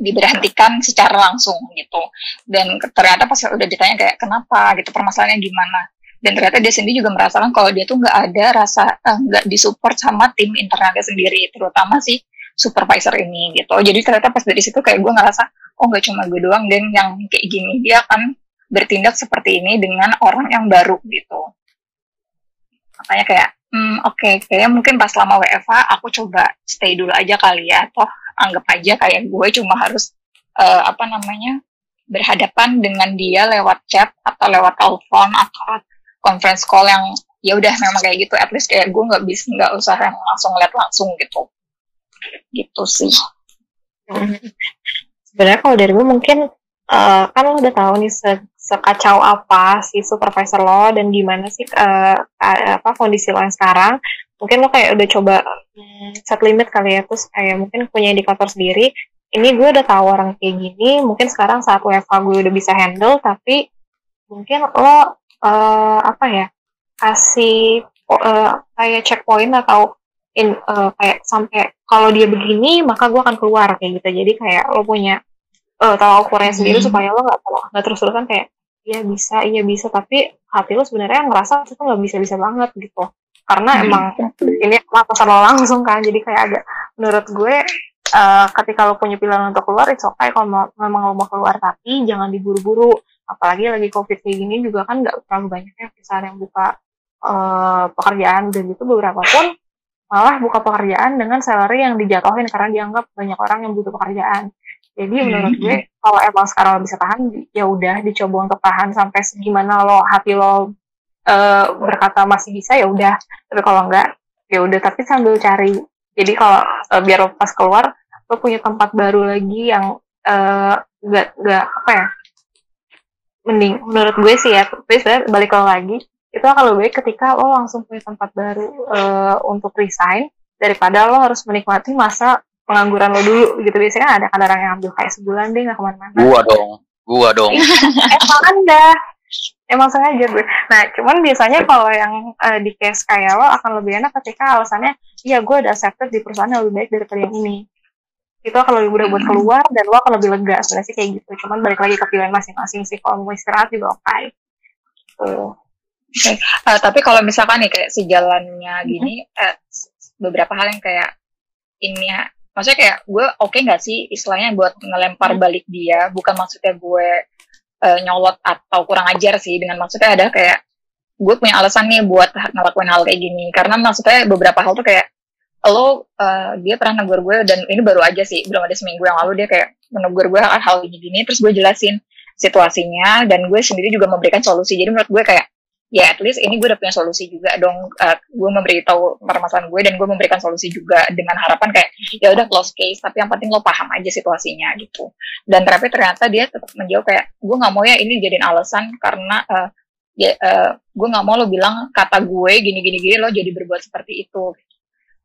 Speaker 3: diberhentikan secara langsung gitu. Dan ternyata pas udah ditanya kayak kenapa? gitu permasalahannya gimana dan ternyata dia sendiri juga merasakan kalau dia tuh nggak ada rasa eh, nggak uh, disupport sama tim internalnya sendiri terutama si supervisor ini gitu. Jadi ternyata pas dari situ kayak gue ngerasa oh nggak cuma gue doang dan yang kayak gini dia akan bertindak seperti ini dengan orang yang baru gitu. Makanya kayak hmm, oke okay, kayak mungkin pas lama WFA aku coba stay dulu aja kali ya. Toh anggap aja kayak gue cuma harus uh, apa namanya berhadapan dengan dia lewat chat atau lewat telepon atau conference call yang ya udah memang kayak gitu. At least kayak gue nggak bisa nggak usah yang langsung lihat langsung gitu. Gitu sih.
Speaker 2: Sebenarnya kalau dari gue mungkin uh, kan lo udah tahu nih se sekacau apa si supervisor lo dan gimana sih uh, apa kondisi lo yang sekarang. Mungkin lo kayak udah coba um, set limit kali ya. Terus kayak mungkin punya indikator sendiri. Ini gue udah tahu orang kayak gini mungkin sekarang saat WFH gue udah bisa handle tapi mungkin lo uh, apa ya kasih uh, kayak checkpoint atau in, uh, kayak sampai kalau dia begini maka gue akan keluar kayak gitu. Jadi kayak lo punya uh, tahu ukurannya sendiri hmm. supaya lo nggak nggak terus terusan kayak iya bisa iya bisa. Tapi hati lo sebenarnya ngerasa itu nggak bisa bisa banget gitu. Karena hmm. emang ini atasan lo langsung kan. Jadi kayak agak menurut gue uh, ketika lo punya pilihan untuk keluar itu okay. Kalau memang lo mau keluar tapi jangan diburu-buru apalagi lagi covid kayak gini juga kan nggak terlalu banyak ya perusahaan yang buka uh, pekerjaan. Dan itu beberapa pun malah buka pekerjaan dengan salary yang dijatuhin karena dianggap banyak orang yang butuh pekerjaan. Jadi hmm. menurut gue kalau emang sekarang lo bisa tahan ya udah dicoba untuk tahan sampai segimana lo hati lo uh, berkata masih bisa ya udah. Tapi kalau enggak ya udah. Tapi sambil cari. Jadi kalau uh, biar lo pas keluar lo punya tempat baru lagi yang uh, gak gak apa ya mending menurut gue sih ya tapi sebenarnya balik lo lagi itu akan lebih baik ketika lo langsung punya tempat baru uh, untuk resign daripada lo harus menikmati masa pengangguran lo dulu gitu. Biasanya kan ada kan orang yang ambil kayak sebulan deh nggak ke mana-mana.
Speaker 1: Gua dong gua dong.
Speaker 2: Emang anda emang sengaja gue. Nah cuman biasanya kalau yang uh, di case kayak lo akan lebih enak ketika alasannya iya gue udah accepted di perusahaan yang lebih baik daripada yang ini itu akan lebih mudah buat keluar dan lo akan lebih lega sebenarnya sih kayak gitu cuman balik lagi ke pilihan masing-masing sih kalau mau istirahat juga oke okay.
Speaker 3: Okay. Uh, eh, tapi kalau misalkan nih kayak sejalannya gini mm-hmm. uh, beberapa hal yang kayak ini ya maksudnya kayak gue oke okay nggak sih istilahnya buat ngelempar mm-hmm. balik dia bukan maksudnya gue uh, nyolot atau kurang ajar sih dengan maksudnya ada kayak gue punya alasan nih buat ngelakuin hal kayak gini karena maksudnya beberapa hal tuh kayak lo uh, dia pernah negur gue dan ini baru aja sih belum ada seminggu yang lalu dia kayak menegur gue hal, hal ini gini terus gue jelasin situasinya dan gue sendiri juga memberikan solusi. Jadi menurut gue kayak ya at least ini gue udah punya solusi juga dong uh, gue memberitahu permasalahan gue dan gue memberikan solusi juga dengan harapan kayak ya udah close case tapi yang penting lo paham aja situasinya gitu. Dan tapi ternyata dia tetap menjawab kayak gue nggak mau ya ini jadiin alasan karena uh, ya, uh, gue nggak mau lo bilang kata gue gini gini gini lo jadi berbuat seperti itu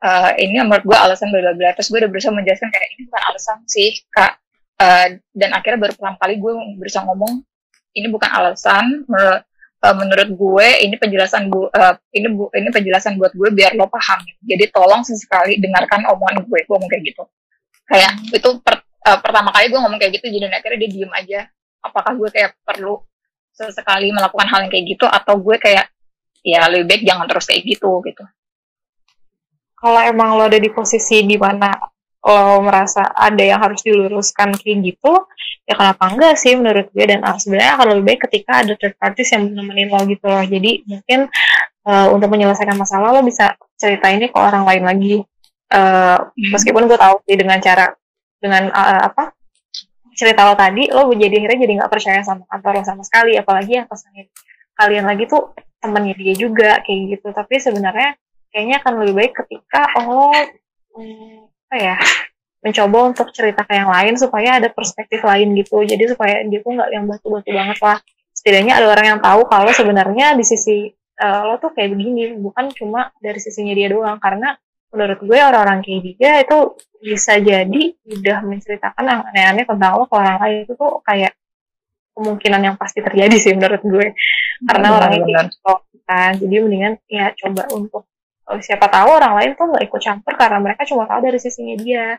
Speaker 3: uh, ini menurut gue alasan bla bla terus gue udah berusaha menjelaskan kayak ini bukan alasan sih kak. Uh, dan akhirnya baru pertama kali gue berusaha ngomong ini bukan alasan menurut uh, menurut gue ini penjelasan bu uh, ini bu ini penjelasan buat gue biar lo paham. Jadi tolong sesekali dengarkan omongan gue gue ngomong kayak gitu. Kayak itu per, uh, pertama kali gue ngomong kayak gitu jadi akhirnya dia diem aja. Apakah gue kayak perlu sesekali melakukan hal yang kayak gitu atau gue kayak ya lebih baik jangan terus kayak gitu gitu
Speaker 2: kalau emang lo ada di posisi di mana lo merasa ada yang harus diluruskan kayak gitu, ya kenapa enggak sih menurut gue dan sebenarnya akan lebih baik ketika ada third parties yang nemenin lo gitu loh. Jadi mungkin uh, untuk menyelesaikan masalah lo bisa cerita ini ke orang lain lagi. Uh, meskipun gue tahu sih dengan cara dengan uh, apa cerita lo tadi lo jadi akhirnya jadi nggak percaya sama kantor lo sama sekali apalagi yang pesannya kalian lagi tuh temennya dia juga kayak gitu tapi sebenarnya kayaknya akan lebih baik ketika oh hmm, apa ya mencoba untuk cerita ke yang lain supaya ada perspektif lain gitu. Jadi supaya dia tuh nggak yang batu-batu banget lah. Setidaknya ada orang yang tahu kalau sebenarnya di sisi uh, lo tuh kayak begini bukan cuma dari sisinya dia doang. Karena menurut gue orang-orang kayak dia itu bisa jadi udah menceritakan yang aneh-aneh tentang lo ke orang lain. Itu tuh kayak kemungkinan yang pasti terjadi sih menurut gue. Karena orang ini kan. Jadi mendingan ya coba untuk siapa tahu orang lain tuh nggak ikut campur karena mereka cuma tahu dari sisinya dia.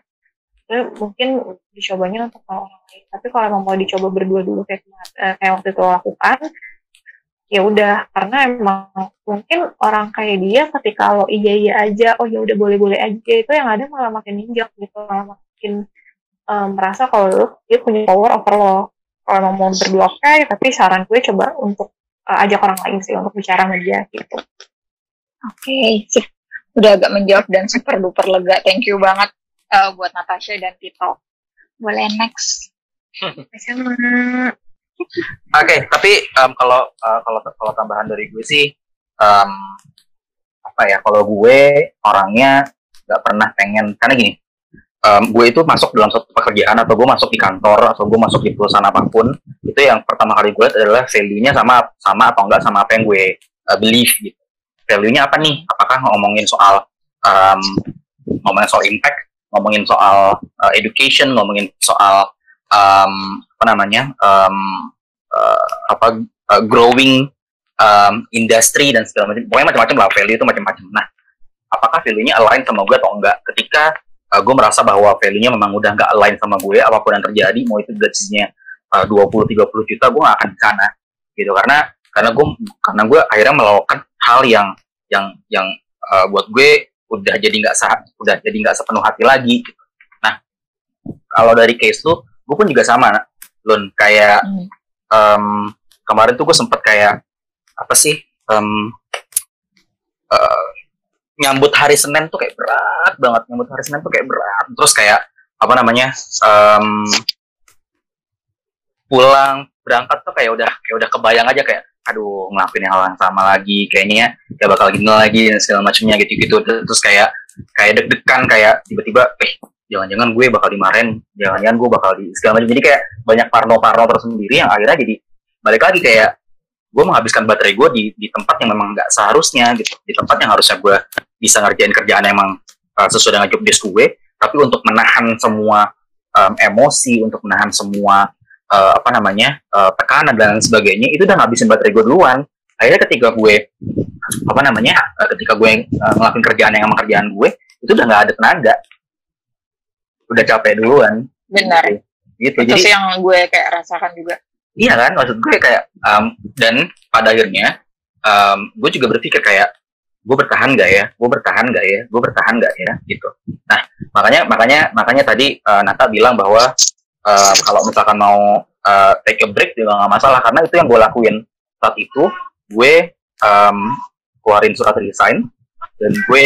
Speaker 2: Jadi, mungkin dicobanya untuk orang lain. Tapi kalau emang mau dicoba berdua dulu kayak eh, kayak waktu itu lakukan ya udah. Karena emang mungkin orang kayak dia ketika lo iya iya aja oh ya udah boleh boleh aja itu yang ada malah makin ninjak gitu. Malah makin um, merasa kalau dia punya power over lo. Kalau emang mau berdua okay, tapi saran gue coba untuk uh, ajak orang lain sih untuk bicara sama dia gitu
Speaker 3: Oke, okay, udah agak menjawab dan super duper lega. Thank you banget uh, buat Natasha dan Tito. Boleh next.
Speaker 1: Oke, okay, tapi um, kalau uh, kalau kalau tambahan dari gue sih um, apa ya? Kalau gue orangnya nggak pernah pengen karena gini, um, gue itu masuk dalam satu pekerjaan atau gue masuk di kantor atau gue masuk di perusahaan apa pun itu yang pertama kali gue adalah value-nya sama sama atau enggak sama apa yang gue uh, believe gitu value-nya apa nih? Apakah ngomongin soal um, ngomongin soal impact ngomongin soal uh, education ngomongin soal um, apa namanya um, uh, apa uh, growing um, industri dan segala macam. Pokoknya macam-macam lah value itu macam-macam. Nah apakah value-nya align sama gue atau enggak? Ketika uh, gue merasa bahwa value-nya memang udah nggak align sama gue apa pun yang terjadi mau itu gajinya uh, 20 30 juta gue gak akan di sana gitu. Karena karena gue karena gue akhirnya melakukan hal yang yang yang uh, buat gue udah jadi nggak sah udah jadi nggak sepenuh hati lagi gitu. nah kalau dari case tuh gue pun juga sama Lun kayak hmm. um, kemarin tuh gue sempet kayak apa sih um, uh, nyambut hari Senin tuh kayak berat banget nyambut hari Senin tuh kayak berat terus kayak apa namanya um, pulang berangkat tuh kayak udah kayak udah kebayang aja kayak aduh ngelakuin hal yang sama lagi kayaknya ya bakal gini lagi dan segala macamnya gitu gitu terus kayak kayak deg-degan kayak tiba-tiba eh jangan-jangan gue bakal dimarahin jangan-jangan gue bakal di segala macam. Jadi kayak banyak parno-parno tersendiri yang akhirnya jadi balik lagi kayak gue menghabiskan baterai gue di di tempat yang memang nggak seharusnya gitu. Di tempat yang harusnya gue bisa ngerjain kerjaan yang emang uh, sesuai dengan job desk gue tapi untuk menahan semua um, emosi untuk menahan semua uh, apa namanya uh, tekanan dan sebagainya itu udah ngabisin baterai gue duluan. Akhirnya ketika gue apa namanya uh, ketika gue uh, ngelakuin kerjaan yang emang kerjaan gue itu udah nggak ada tenaga. Udah capek duluan.
Speaker 3: Benar. Gitu, itu jadi, yang gue kayak rasakan juga.
Speaker 1: Iya kan? Maksud gue kayak um, dan pada akhirnya um, gue juga berpikir kayak gue bertahan gak ya? Gue bertahan gak ya? Gue bertahan gak ya? Gitu. Nah makanya makanya makanya tadi uh, Nata bilang bahwa uh, kalau misalkan mau uh, take a break juga nggak masalah karena itu yang gue lakuin. Saat itu gue um, keluarin surat resign dan gue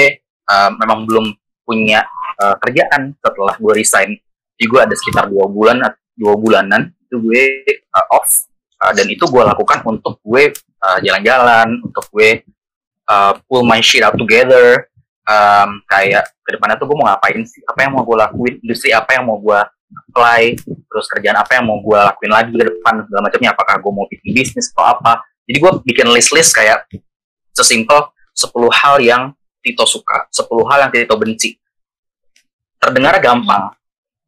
Speaker 1: uh, memang belum punya uh, kerjaan setelah gue resign. Jadi gue ada sekitar dua bulan dua bulanan itu gue uh, off. Uh, dan itu gue lakukan untuk gue uh, jalan-jalan untuk gue uh, pull my shit out together. Um, kayak ke depannya tuh gue mau ngapain sih? Apa yang mau gue lakuin? Industri apa yang mau gue apply terus kerjaan apa yang mau gue lakuin lagi ke depan segala macamnya. Apakah gue mau bikin bisnis atau apa. Jadi gue bikin list-list kayak sesimpel 10 hal yang Tito suka 10 hal yang Tito benci. Terdengar gampang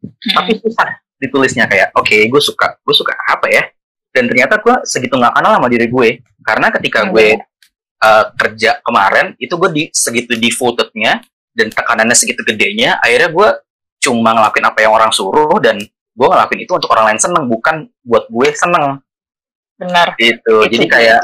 Speaker 1: hmm. tapi susah ditulisnya kayak oke okay, gue suka. Gue suka apa ya? Dan ternyata gue segitu nggak kenal sama diri gue karena ketika hmm. gue uh, kerja kemarin itu gue di segitu devotednya dan tekanannya segitu gedenya akhirnya gue cuma ngelakuin apa yang orang suruh dan gue ngelakuin itu untuk orang lain seneng bukan buat gue seneng.
Speaker 3: Benar.
Speaker 1: Itu jadi kayak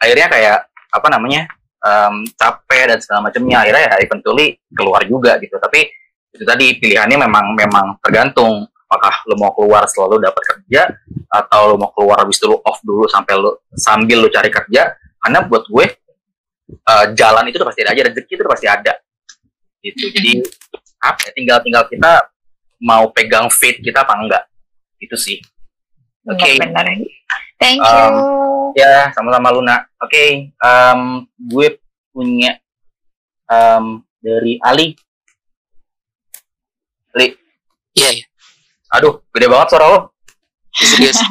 Speaker 1: akhirnya kayak apa namanya um, capek dan segala macamnya. Akhirnya ya eventually keluar juga gitu. Tapi itu tadi pilihannya memang memang tergantung. Apakah lo mau keluar setelah lo dapat kerja atau lo mau keluar habis itu lo off dulu sampai lo sambil lo cari kerja. Karena buat gue uh, jalan itu udah pasti ada aja rezeki itu udah pasti ada gitu jadi apa ya, tinggal tinggal kita mau pegang fit kita apa enggak itu sih
Speaker 3: oke okay. benar thank
Speaker 1: you um, ya sama-sama Luna oke okay, um, gue punya um, dari Ali Ali
Speaker 4: iya yeah, yeah.
Speaker 1: Aduh, gede banget suara lo.
Speaker 4: Serius.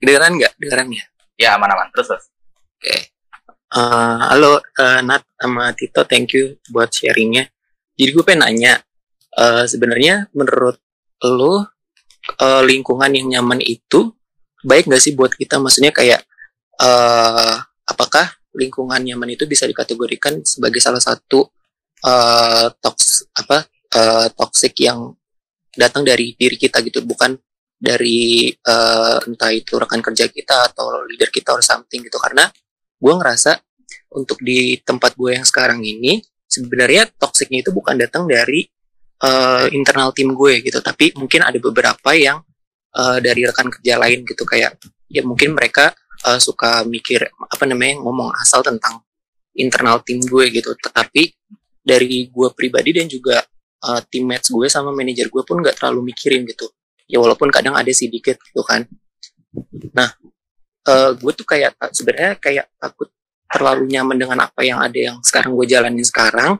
Speaker 4: Kedengeran nggak? Kedengeran ya?
Speaker 1: Ya, aman-aman. Terus, terus.
Speaker 4: Oke. Okay. Uh, halo, uh, Nat sama Tito, thank you buat sharingnya. Jadi gue pengen nanya, uh, sebenarnya menurut lo uh, lingkungan yang nyaman itu baik nggak sih buat kita? Maksudnya kayak, uh, apakah lingkungan nyaman itu bisa dikategorikan sebagai salah satu uh, toks apa uh, toxic yang datang dari diri kita gitu bukan dari uh, entah itu rekan kerja kita atau leader kita or something gitu karena gue ngerasa untuk di tempat gue yang sekarang ini sebenarnya toksiknya itu bukan datang dari uh, internal tim gue gitu. Tapi mungkin ada beberapa yang uh, dari rekan kerja lain gitu. Kayak ya mungkin mereka uh, suka mikir apa namanya ngomong asal tentang internal tim gue gitu. Tapi dari gue pribadi dan juga uh, teammates gue sama manajer gue pun nggak terlalu mikirin gitu. Ya walaupun kadang ada sedikit gitu kan. Nah uh, gue tuh kayak sebenarnya kayak takut terlalu nyaman dengan apa yang ada yang sekarang gue jalanin sekarang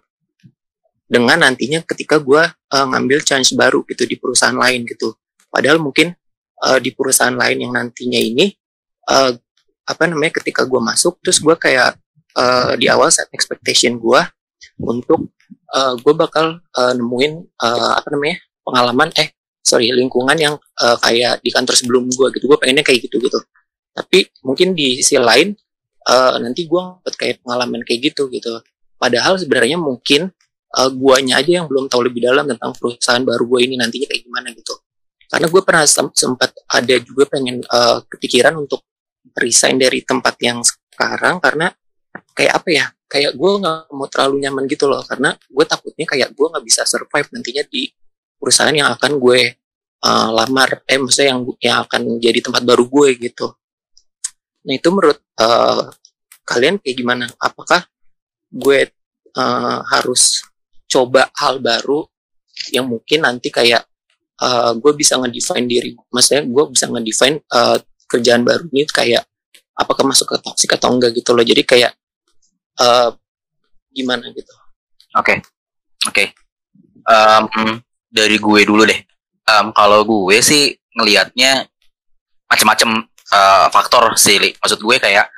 Speaker 4: dengan nantinya ketika gue uh, ngambil chance baru gitu di perusahaan lain gitu. Padahal mungkin uh, di perusahaan lain yang nantinya ini uh, apa namanya ketika gue masuk terus gue kayak uh, di awal set expectation gue untuk uh, gue bakal uh, nemuin uh, apa namanya pengalaman eh sorry lingkungan yang uh, kayak di kantor sebelum gue gitu. Gue pengennya kayak gitu gitu tapi mungkin di sisi lain uh, nanti gue dapat kayak pengalaman kayak gitu gitu. Padahal sebenarnya mungkin uh, guanya aja yang belum tahu lebih dalam tentang perusahaan baru gue ini nantinya kayak gimana gitu. Karena gue pernah sempat ada juga pengen uh, kepikiran untuk resign dari tempat yang sekarang karena kayak apa ya kayak gue nggak mau terlalu nyaman gitu loh. Karena gue takutnya kayak gue nggak bisa survive nantinya di perusahaan yang akan gue uh, lamar. Eh maksudnya yang yang akan jadi tempat baru gue gitu nah itu menurut uh, kalian kayak gimana? Apakah gue uh, harus coba hal baru yang mungkin nanti kayak uh, gue bisa ngedefine diri? Maksudnya gue bisa ngedefine uh, kerjaan baru ini kayak apakah masuk ke toxic atau enggak gitu loh. Jadi kayak uh, gimana gitu?
Speaker 1: Oke. Okay. oke. Okay. um, dari gue dulu deh. Um, kalau gue sih ngelihatnya macam-macam uh, faktor sih maksud gue kayak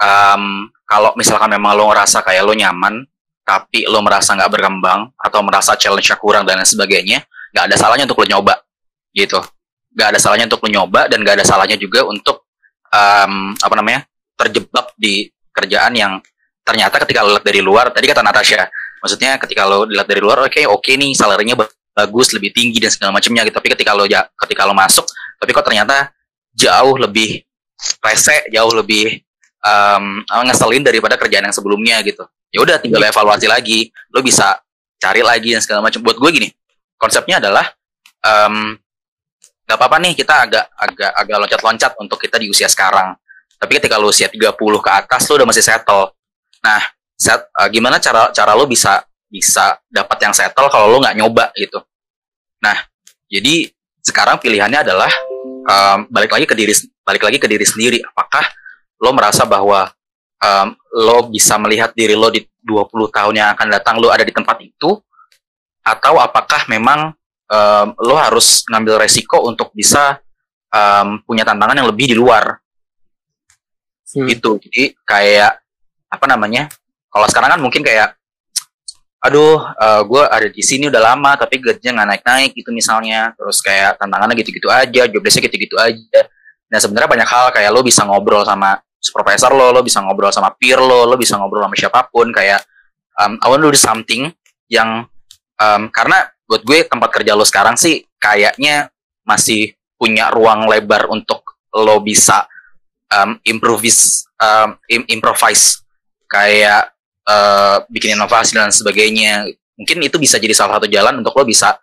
Speaker 1: um, kalau misalkan memang lo ngerasa kayak lo nyaman tapi lo merasa nggak berkembang atau merasa challenge-nya kurang dan lain sebagainya nggak ada salahnya untuk lo nyoba gitu. Nggak ada salahnya untuk lo nyoba dan nggak ada salahnya juga untuk um, apa namanya terjebak di kerjaan yang ternyata ketika lo lihat dari luar tadi kata Natasha maksudnya ketika lo dilihat dari luar oke okay, oke okay nih salarinya bagus lebih tinggi dan segala macamnya gitu. Tapi ketika lo ya ketika lo masuk tapi kok ternyata jauh lebih rese jauh lebih um, ngeselin daripada kerjaan yang sebelumnya gitu ya udah tinggal evaluasi lagi lo bisa cari lagi dan segala macam buat gue gini konsepnya adalah um, gak apa-apa nih kita agak agak agak loncat-loncat untuk kita di usia sekarang. Tapi ketika lu usia 30 ke atas lu udah masih settle. Nah, set, uh, gimana cara cara lu bisa bisa dapat yang settle kalau lu nggak nyoba gitu. Nah, jadi sekarang pilihannya adalah um, balik lagi ke diri balik lagi ke diri sendiri. Apakah lo merasa bahwa um, lo bisa melihat diri lo di 20 tahun yang akan datang lo ada di tempat itu atau apakah memang um, lo harus ngambil resiko untuk bisa um, punya tantangan yang lebih di luar hmm. gitu jadi kayak apa namanya kalau sekarang kan mungkin kayak aduh uh, gue ada di sini udah lama tapi gajinya nggak naik-naik gitu misalnya. Terus kayak tantangannya gitu-gitu aja jobdesknya gitu-gitu aja. Nah sebenarnya banyak hal kayak lo bisa ngobrol sama supervisor lo lo bisa ngobrol sama peer lo lo bisa ngobrol sama siapa pun kayak um, I want to do something yang um, karena buat gue tempat kerja lo sekarang sih kayaknya masih punya ruang lebar untuk lo bisa um, improvise um, improvise. Kayak uh, bikin inovasi dan sebagainya mungkin itu bisa jadi salah satu jalan untuk lo bisa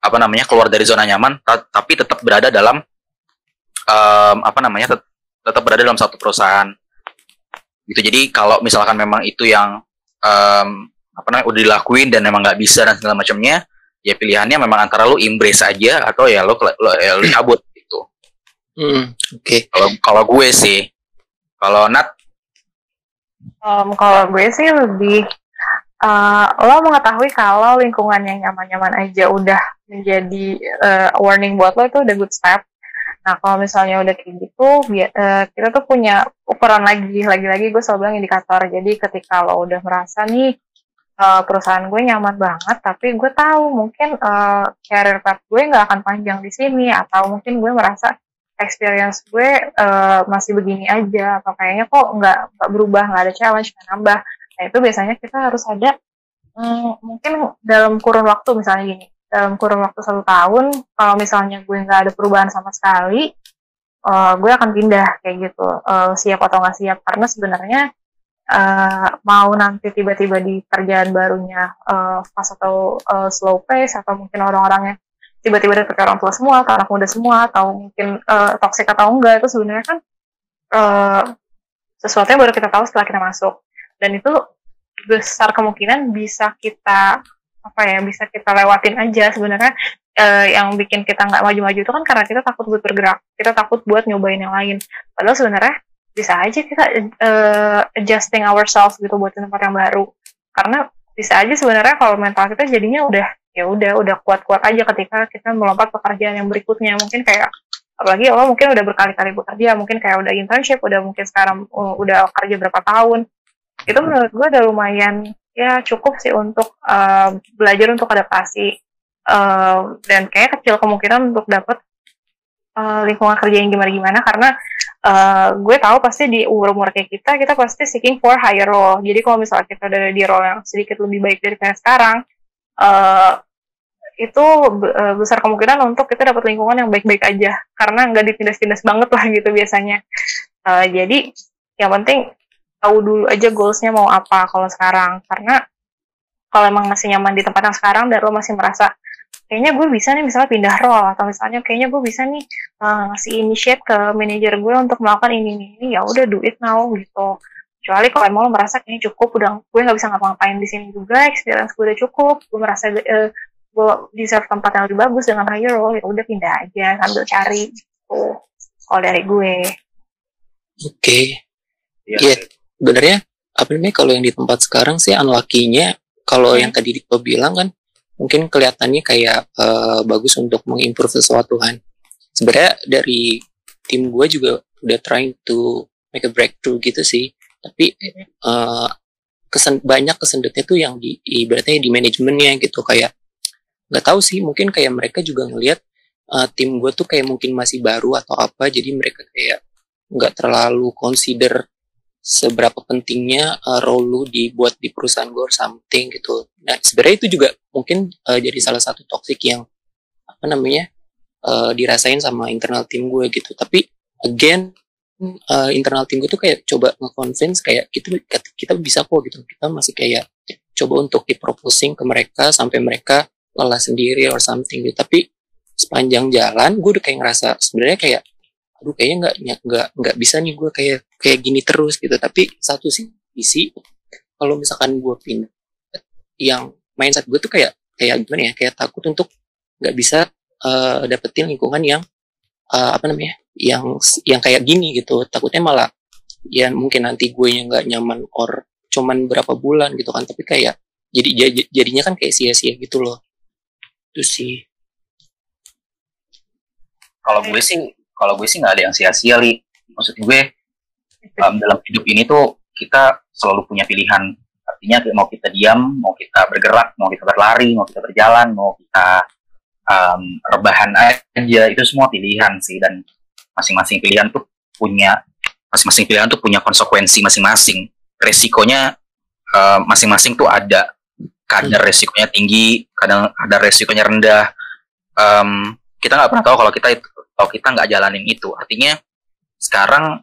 Speaker 1: apa namanya keluar dari zona nyaman tapi tetap berada dalam um, apa namanya tet tetap berada dalam satu perusahaan gitu jadi kalau misalkan memang itu yang um, apa namanya udah dilakuin dan memang nggak bisa dan segala macamnya ya pilihannya memang antara lu embrace aja atau ya lu lo, ya lu cabut gitu.
Speaker 4: Hmm, oke. Okay.
Speaker 1: Kalau kalau gue sih, kalau Nat
Speaker 2: um, kalau gue sih lebih uh, lo mengetahui kalau lingkungan yang nyaman-nyaman aja udah menjadi uh, warning buat lo itu udah good step. Nah kalau misalnya udah kayak gitu, uh, kita tuh punya ukuran lagi, lagi-lagi gue selalu bilang indikator. Jadi ketika lo udah merasa nih uh, perusahaan gue nyaman banget tapi gue tahu mungkin uh, career path gue nggak akan panjang di sini atau mungkin gue merasa experience gue uh, masih begini aja. Atau kayaknya kok nggak nggak berubah nggak ada challenge nggak nambah. Nah itu biasanya kita harus ada um, mungkin dalam kurun waktu misalnya gini dalam kurun waktu satu tahun kalau misalnya gue nggak ada perubahan sama sekali uh, gue akan pindah kayak gitu. Uh, siap atau nggak siap. Karena sebenarnya uh, mau nanti tiba-tiba di kerjaan barunya uh, fast atau uh, slow pace atau mungkin orang-orangnya tiba-tiba dapet orang tua semua atau anak muda semua atau mungkin uh, toxic atau enggak itu sebenarnya kan uh, sesuatu yang baru kita tahu setelah kita masuk. Dan itu besar kemungkinan bisa kita apa ya bisa kita lewatin aja sebenarnya. Uh, yang bikin kita nggak maju-maju itu kan karena kita takut buat bergerak kita takut buat nyobain yang lain. Padahal sebenarnya bisa aja kita uh, adjusting ourselves gitu buat tempat yang baru. Karena bisa aja sebenarnya kalau mental kita jadinya udah ya udah udah kuat-kuat aja ketika kita melompat pekerjaan yang berikutnya. Mungkin kayak apalagi lo mungkin udah berkali-kali bekerja mungkin kayak udah internship udah mungkin sekarang uh, udah kerja berapa tahun. Itu menurut gue udah lumayan ya cukup sih untuk uh, belajar untuk adaptasi uh, dan kayak kecil kemungkinan untuk dapat uh, lingkungan kerja yang gimana-gimana. Karena uh, gue tahu pasti di umur-umur kayak kita kita pasti seeking for higher role. Jadi kalau misalnya kita ada di role yang sedikit lebih baik dari kayak sekarang uh, itu uh, besar kemungkinan untuk kita dapat lingkungan yang baik-baik aja. Karena nggak ditindas-tindas banget lah gitu biasanya. Uh, jadi yang penting tahu dulu aja goalsnya mau apa kalau sekarang. Karena kalau emang masih nyaman di tempat yang sekarang dan lo masih merasa kayaknya gue bisa nih misalnya pindah role atau misalnya kayaknya gue bisa nih uh, ngasih initiate ke manajer gue untuk melakukan ini ini, ya udah do it now gitu kecuali kalau emang lo merasa kayaknya cukup udah gue nggak bisa ngapa-ngapain di sini juga experience gue udah cukup gue merasa uh, gue deserve tempat yang lebih bagus dengan higher role ya udah pindah aja sambil cari gitu kalau dari gue
Speaker 4: oke okay. Iya, yeah. sebenarnya apa namanya kalau yang di tempat sekarang sih unlucky-nya kalau hmm. yang tadi Diko bilang kan mungkin kelihatannya kayak uh, bagus untuk mengimprove sesuatu kan. Sebenarnya dari tim gue juga udah trying to make a breakthrough gitu sih. Tapi uh, kesen banyak kesendetnya tuh yang di ibaratnya di manajemennya gitu kayak nggak tahu sih mungkin kayak mereka juga ngelihat uh, tim gue tuh kayak mungkin masih baru atau apa jadi mereka kayak nggak terlalu consider seberapa pentingnya uh, role lu dibuat di perusahaan gue or something gitu. Nah sebenarnya itu juga mungkin uh, jadi salah satu toxic yang apa namanya uh, dirasain sama internal tim gue gitu. Tapi again uh, internal tim gue tuh kayak coba nge-convince kayak kita kita bisa kok gitu. Kita masih kayak coba untuk diproposing ke mereka sampai mereka lelah sendiri or something gitu. Tapi sepanjang jalan gue udah kayak ngerasa sebenarnya kayak aduh kayaknya nggak nggak nggak bisa nih gue kayak kayak gini terus gitu tapi satu sih isi kalau misalkan gue pindah yang mindset gue tuh kayak kayak gimana ya kayak takut untuk nggak bisa uh, dapetin lingkungan yang uh, apa namanya yang yang kayak gini gitu. Takutnya malah ya mungkin nanti gue yang nggak nyaman or cuman berapa bulan gitu kan. Tapi kayak jadi jadinya kan kayak sia-sia gitu loh. Itu sih.
Speaker 1: Kalau gue sih kalau gue sih nggak ada yang sia-sia li. Maksud gue um, dalam hidup ini tuh kita selalu punya pilihan. Artinya mau kita diam mau kita bergerak mau kita berlari mau kita berjalan mau kita um, rebahan aja itu semua pilihan sih dan masing-masing pilihan tuh punya masing-masing pilihan tuh punya konsekuensi masing-masing. Resikonya masing masing-masing tuh ada. Kadar resikonya tinggi kadang kadar resikonya rendah. Um, kita nggak pernah tahu kalau kita kalau kita nggak jalanin itu. Artinya sekarang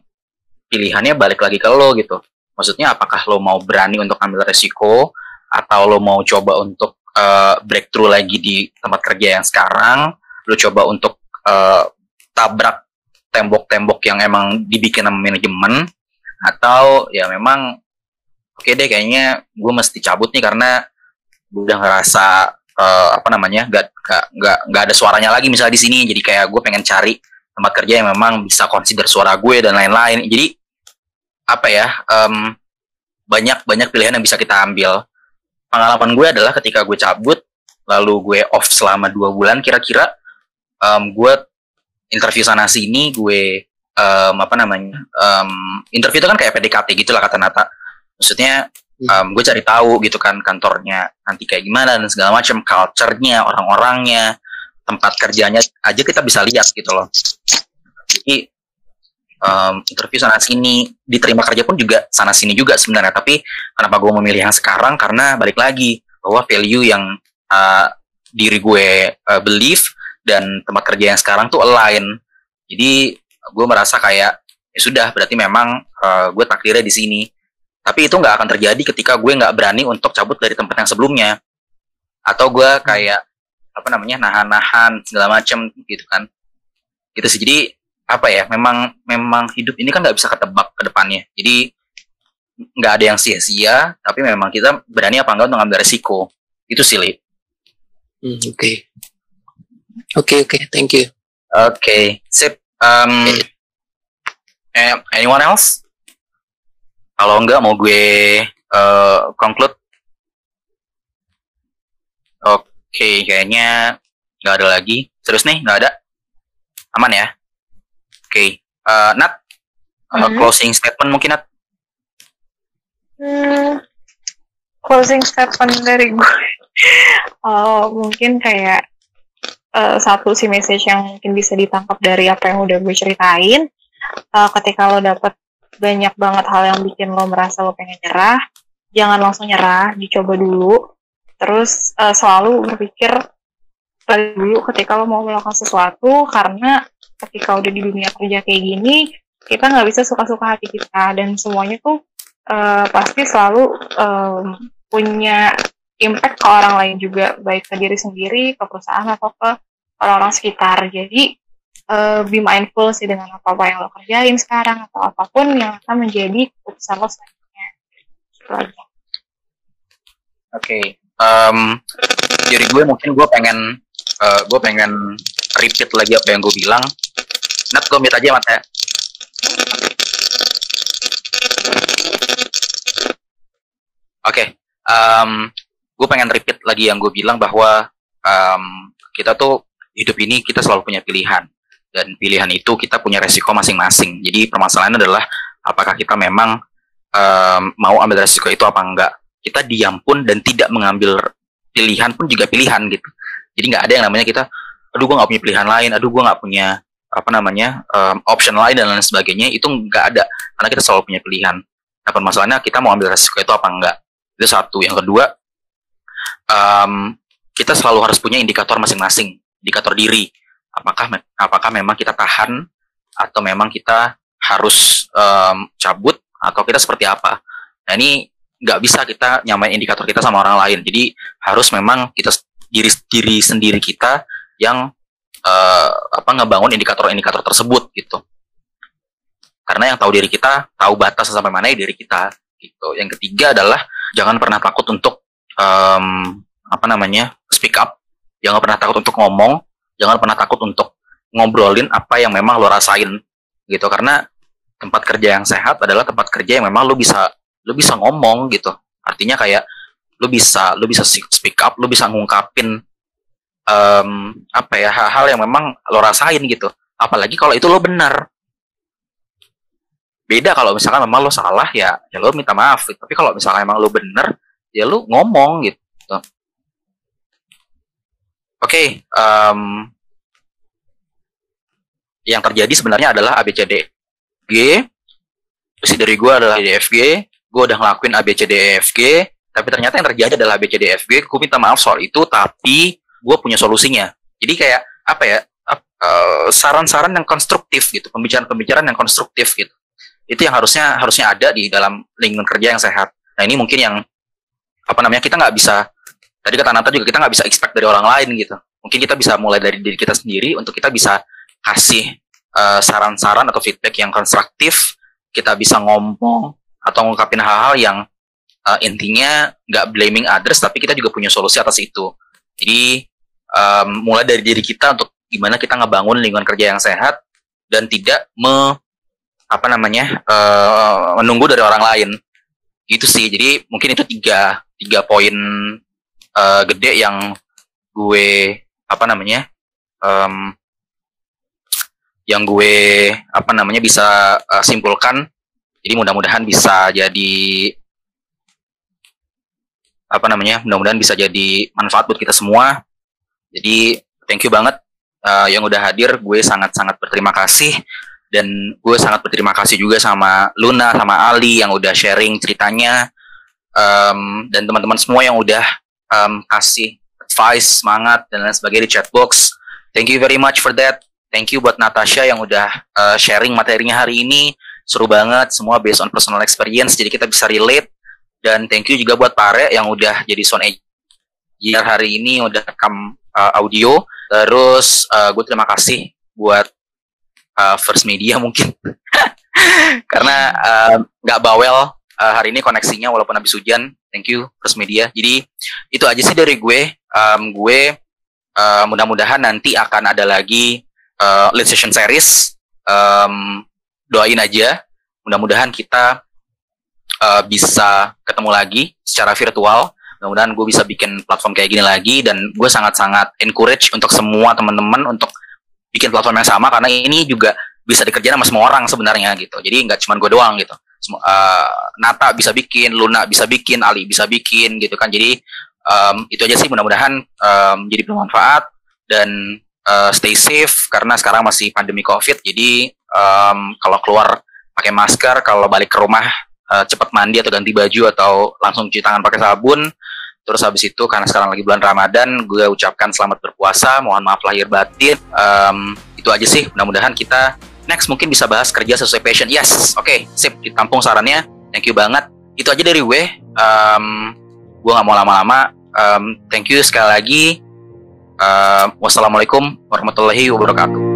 Speaker 1: pilihannya balik lagi ke lo gitu. Maksudnya apakah lo mau berani untuk ambil resiko atau lo mau coba untuk uh, breakthrough lagi di tempat kerja yang sekarang lo coba untuk uh, tabrak tembok-tembok yang emang dibikin sama manajemen atau ya memang oke okay deh kayaknya gue mesti cabut nih karena gue udah ngerasa uh, apa namanya nggak nggak nggak ada suaranya lagi misalnya di sini. Jadi kayak gue pengen cari tempat kerja yang memang bisa consider suara gue dan lain-lain. Jadi apa ya um, banyak banyak pilihan yang bisa kita ambil pengalaman gue adalah ketika gue cabut lalu gue off selama dua bulan kira-kira um, gue interview sana sini gue um, apa namanya um, interview itu kan kayak PDKT gitu lah kata Nata. Maksudnya um, gue cari tahu gitu kan kantornya nanti kayak gimana dan segala macam culture-nya orang-orangnya tempat kerjanya aja kita bisa lihat gitu loh. Jadi um, interview sana sini diterima kerja pun juga sana sini juga sebenarnya tapi kenapa gue memilih yang sekarang karena balik lagi bahwa value yang uh, diri gue uh, believe dan tempat kerja yang sekarang tuh align jadi gue merasa kayak ya sudah berarti memang uh, gue takdirnya di sini tapi itu nggak akan terjadi ketika gue nggak berani untuk cabut dari tempat yang sebelumnya. Atau gue hmm. kayak apa namanya nahan-nahan segala macam gitu kan. Gitu sih. Jadi apa ya? Memang memang hidup ini kan nggak bisa ketebak ke depannya. Jadi nggak ada yang sia-sia, tapi memang kita berani apa enggak untuk ngambil resiko. Itu sih, Li.
Speaker 4: Hmm, oke. Okay. Oke, okay, oke. Okay. Thank you.
Speaker 1: Oke. Okay. Sip. Um, okay. anyone else? Kalau enggak mau gue uh, conclude. Oke, okay, kayaknya nggak ada lagi. Terus nih, nggak ada. Aman ya? Oke, okay. uh, eh, Nat, uh, closing statement mungkin Nat?
Speaker 2: Hmm, closing statement dari gue uh, mungkin kayak uh, satu si message yang mungkin bisa ditangkap dari apa yang udah gue ceritain uh, ketika lo dapet banyak banget hal yang bikin lo merasa lo pengen nyerah jangan langsung nyerah dicoba dulu terus uh, selalu berpikir dulu ketika lo mau melakukan sesuatu karena ketika udah di dunia kerja kayak gini kita nggak bisa suka-suka hati kita. Dan semuanya tuh uh, pasti selalu um, punya impact ke orang lain juga. Baik ke diri sendiri ke perusahaan atau ke orang-orang sekitar. Jadi uh, be mindful sih dengan apa apa yang lo kerjain sekarang atau apa pun yang akan menjadi keputusan lo selanjutnya.
Speaker 1: Oke, okay. um, dari gue mungkin gue pengen uh, gue pengen repeat lagi apa yang gue bilang. Nat gue aja mata ya. Oke, okay um, gue pengen repeat lagi yang gue bilang bahwa um, kita tuh hidup ini kita selalu punya pilihan dan pilihan itu kita punya resiko masing-masing. Jadi permasalahannya adalah apakah kita memang um, mau ambil resiko itu apa enggak. Kita diam pun dan tidak mengambil pilihan pun juga pilihan gitu. Jadi nggak ada yang namanya kita, aduh gue nggak punya pilihan lain, aduh gue nggak punya apa namanya um, option lain dan lain sebagainya itu nggak ada. Karena kita selalu punya pilihan. Nah permasalahannya kita mau ambil resiko itu apa enggak itu satu. Yang kedua um, kita selalu harus punya indikator masing-masing. Indikator diri. Apakah apakah memang kita tahan atau memang kita harus um, cabut atau kita seperti apa? Nah ini nggak bisa kita nyamain indikator kita sama orang lain. Jadi harus memang kita diri diri sendiri kita yang uh, apa ngebangun indikator-indikator tersebut gitu. Karena yang tahu diri kita tahu batas sampai mana ya diri kita gitu. Yang ketiga adalah jangan pernah takut untuk um, apa namanya speak up. Jangan pernah takut untuk ngomong. Jangan pernah takut untuk ngobrolin apa yang memang lo rasain gitu. Karena tempat kerja yang sehat adalah tempat kerja yang memang lo bisa lo bisa ngomong gitu. Artinya kayak lo bisa lo bisa speak up lo bisa ngungkapin um, apa ya hal-hal yang memang lo rasain gitu. Apalagi kalau itu lo benar. Beda kalau misalkan memang lo salah ya ya lo minta maaf gitu. tapi kalau misalkan emang lo bener ya lo ngomong gitu. Oke okay, um, yang terjadi sebenarnya adalah ABCD G. Terus dari gue adalah DFG gue udah ngelakuin ABCDFG tapi ternyata yang terjadi adalah ABCDFG gue minta maaf soal itu tapi gue punya solusinya. Jadi kayak apa ya eh, saran-saran yang konstruktif gitu pembicaraan-pembicaraan yang konstruktif gitu. Itu yang harusnya harusnya ada di dalam lingkungan kerja yang sehat. Nah ini mungkin yang apa namanya kita nggak bisa tadi kata Nata juga kita nggak bisa expect dari orang lain gitu. Mungkin kita bisa mulai dari diri kita sendiri untuk kita bisa kasih eh, saran-saran uh, atau feedback yang konstruktif. Kita bisa ngomong atau ngungkapin hal-hal yang uh, intinya nggak blaming others tapi kita juga punya solusi atas itu. Jadi um, mulai dari diri kita untuk gimana kita ngebangun lingkungan kerja yang sehat dan tidak me apa namanya uh, menunggu dari orang lain. Itu sih. Jadi mungkin itu tiga tiga poin uh, gede yang gue apa namanya um, yang gue apa namanya bisa uh, simpulkan. Jadi mudah-mudahan bisa jadi apa namanya mudah-mudahan bisa jadi manfaat buat kita semua. Jadi thank you banget uh, yang udah hadir. Gue sangat-sangat berterima kasih. Dan gue sangat berterima kasih juga sama Luna sama Ali yang udah sharing ceritanya. Um, dan teman-teman semua yang udah um, kasih advice semangat dan lain sebagainya di chatbox thank you very much for that. Thank you buat Natasha yang udah uh, sharing materinya hari ini. Seru banget semua based on personal experience. Jadi kita bisa relate dan thank you juga buat Pare yang udah jadi sound engineer hari ini udah rekam uh, audio. Terus uh, gue terima kasih buat uh, First Media mungkin. Karena eh, nggak uh, bawel uh, hari ini koneksinya walaupun habis hujan. Thank you First Media. Jadi itu aja sih dari gue. Um, gue uh, mudah-mudahan nanti akan ada lagi uh, lead session series. Um, doain aja. Mudah-mudahan kita uh, bisa ketemu lagi secara virtual mudah-mudahan gue bisa bikin platform kayak gini lagi dan gue sangat-sangat encourage untuk semua teman-teman untuk bikin platform yang sama karena ini juga bisa dikerjain sama semua orang sebenarnya gitu jadi nggak cuma gue doang gitu uh, Nata bisa bikin, Luna bisa bikin, Ali bisa bikin gitu kan. Jadi um, itu aja sih mudah-mudahan um, jadi bermanfaat dan uh, stay safe karena sekarang masih pandemi COVID. Jadi um, kalau keluar pakai masker, kalau balik ke rumah uh, cepat mandi atau ganti baju atau langsung cuci tangan pakai sabun. Terus habis itu karena sekarang lagi bulan Ramadan, gue ucapkan selamat berpuasa, mohon maaf lahir batin. Um, itu aja sih, mudah-mudahan kita next mungkin bisa bahas kerja sesuai passion. Yes, oke, okay, sip, ditampung sarannya. Thank you banget. Itu aja dari gue. Um, gue nggak mau lama-lama. Um, thank you sekali lagi. Uh, wassalamualaikum warahmatullahi wabarakatuh.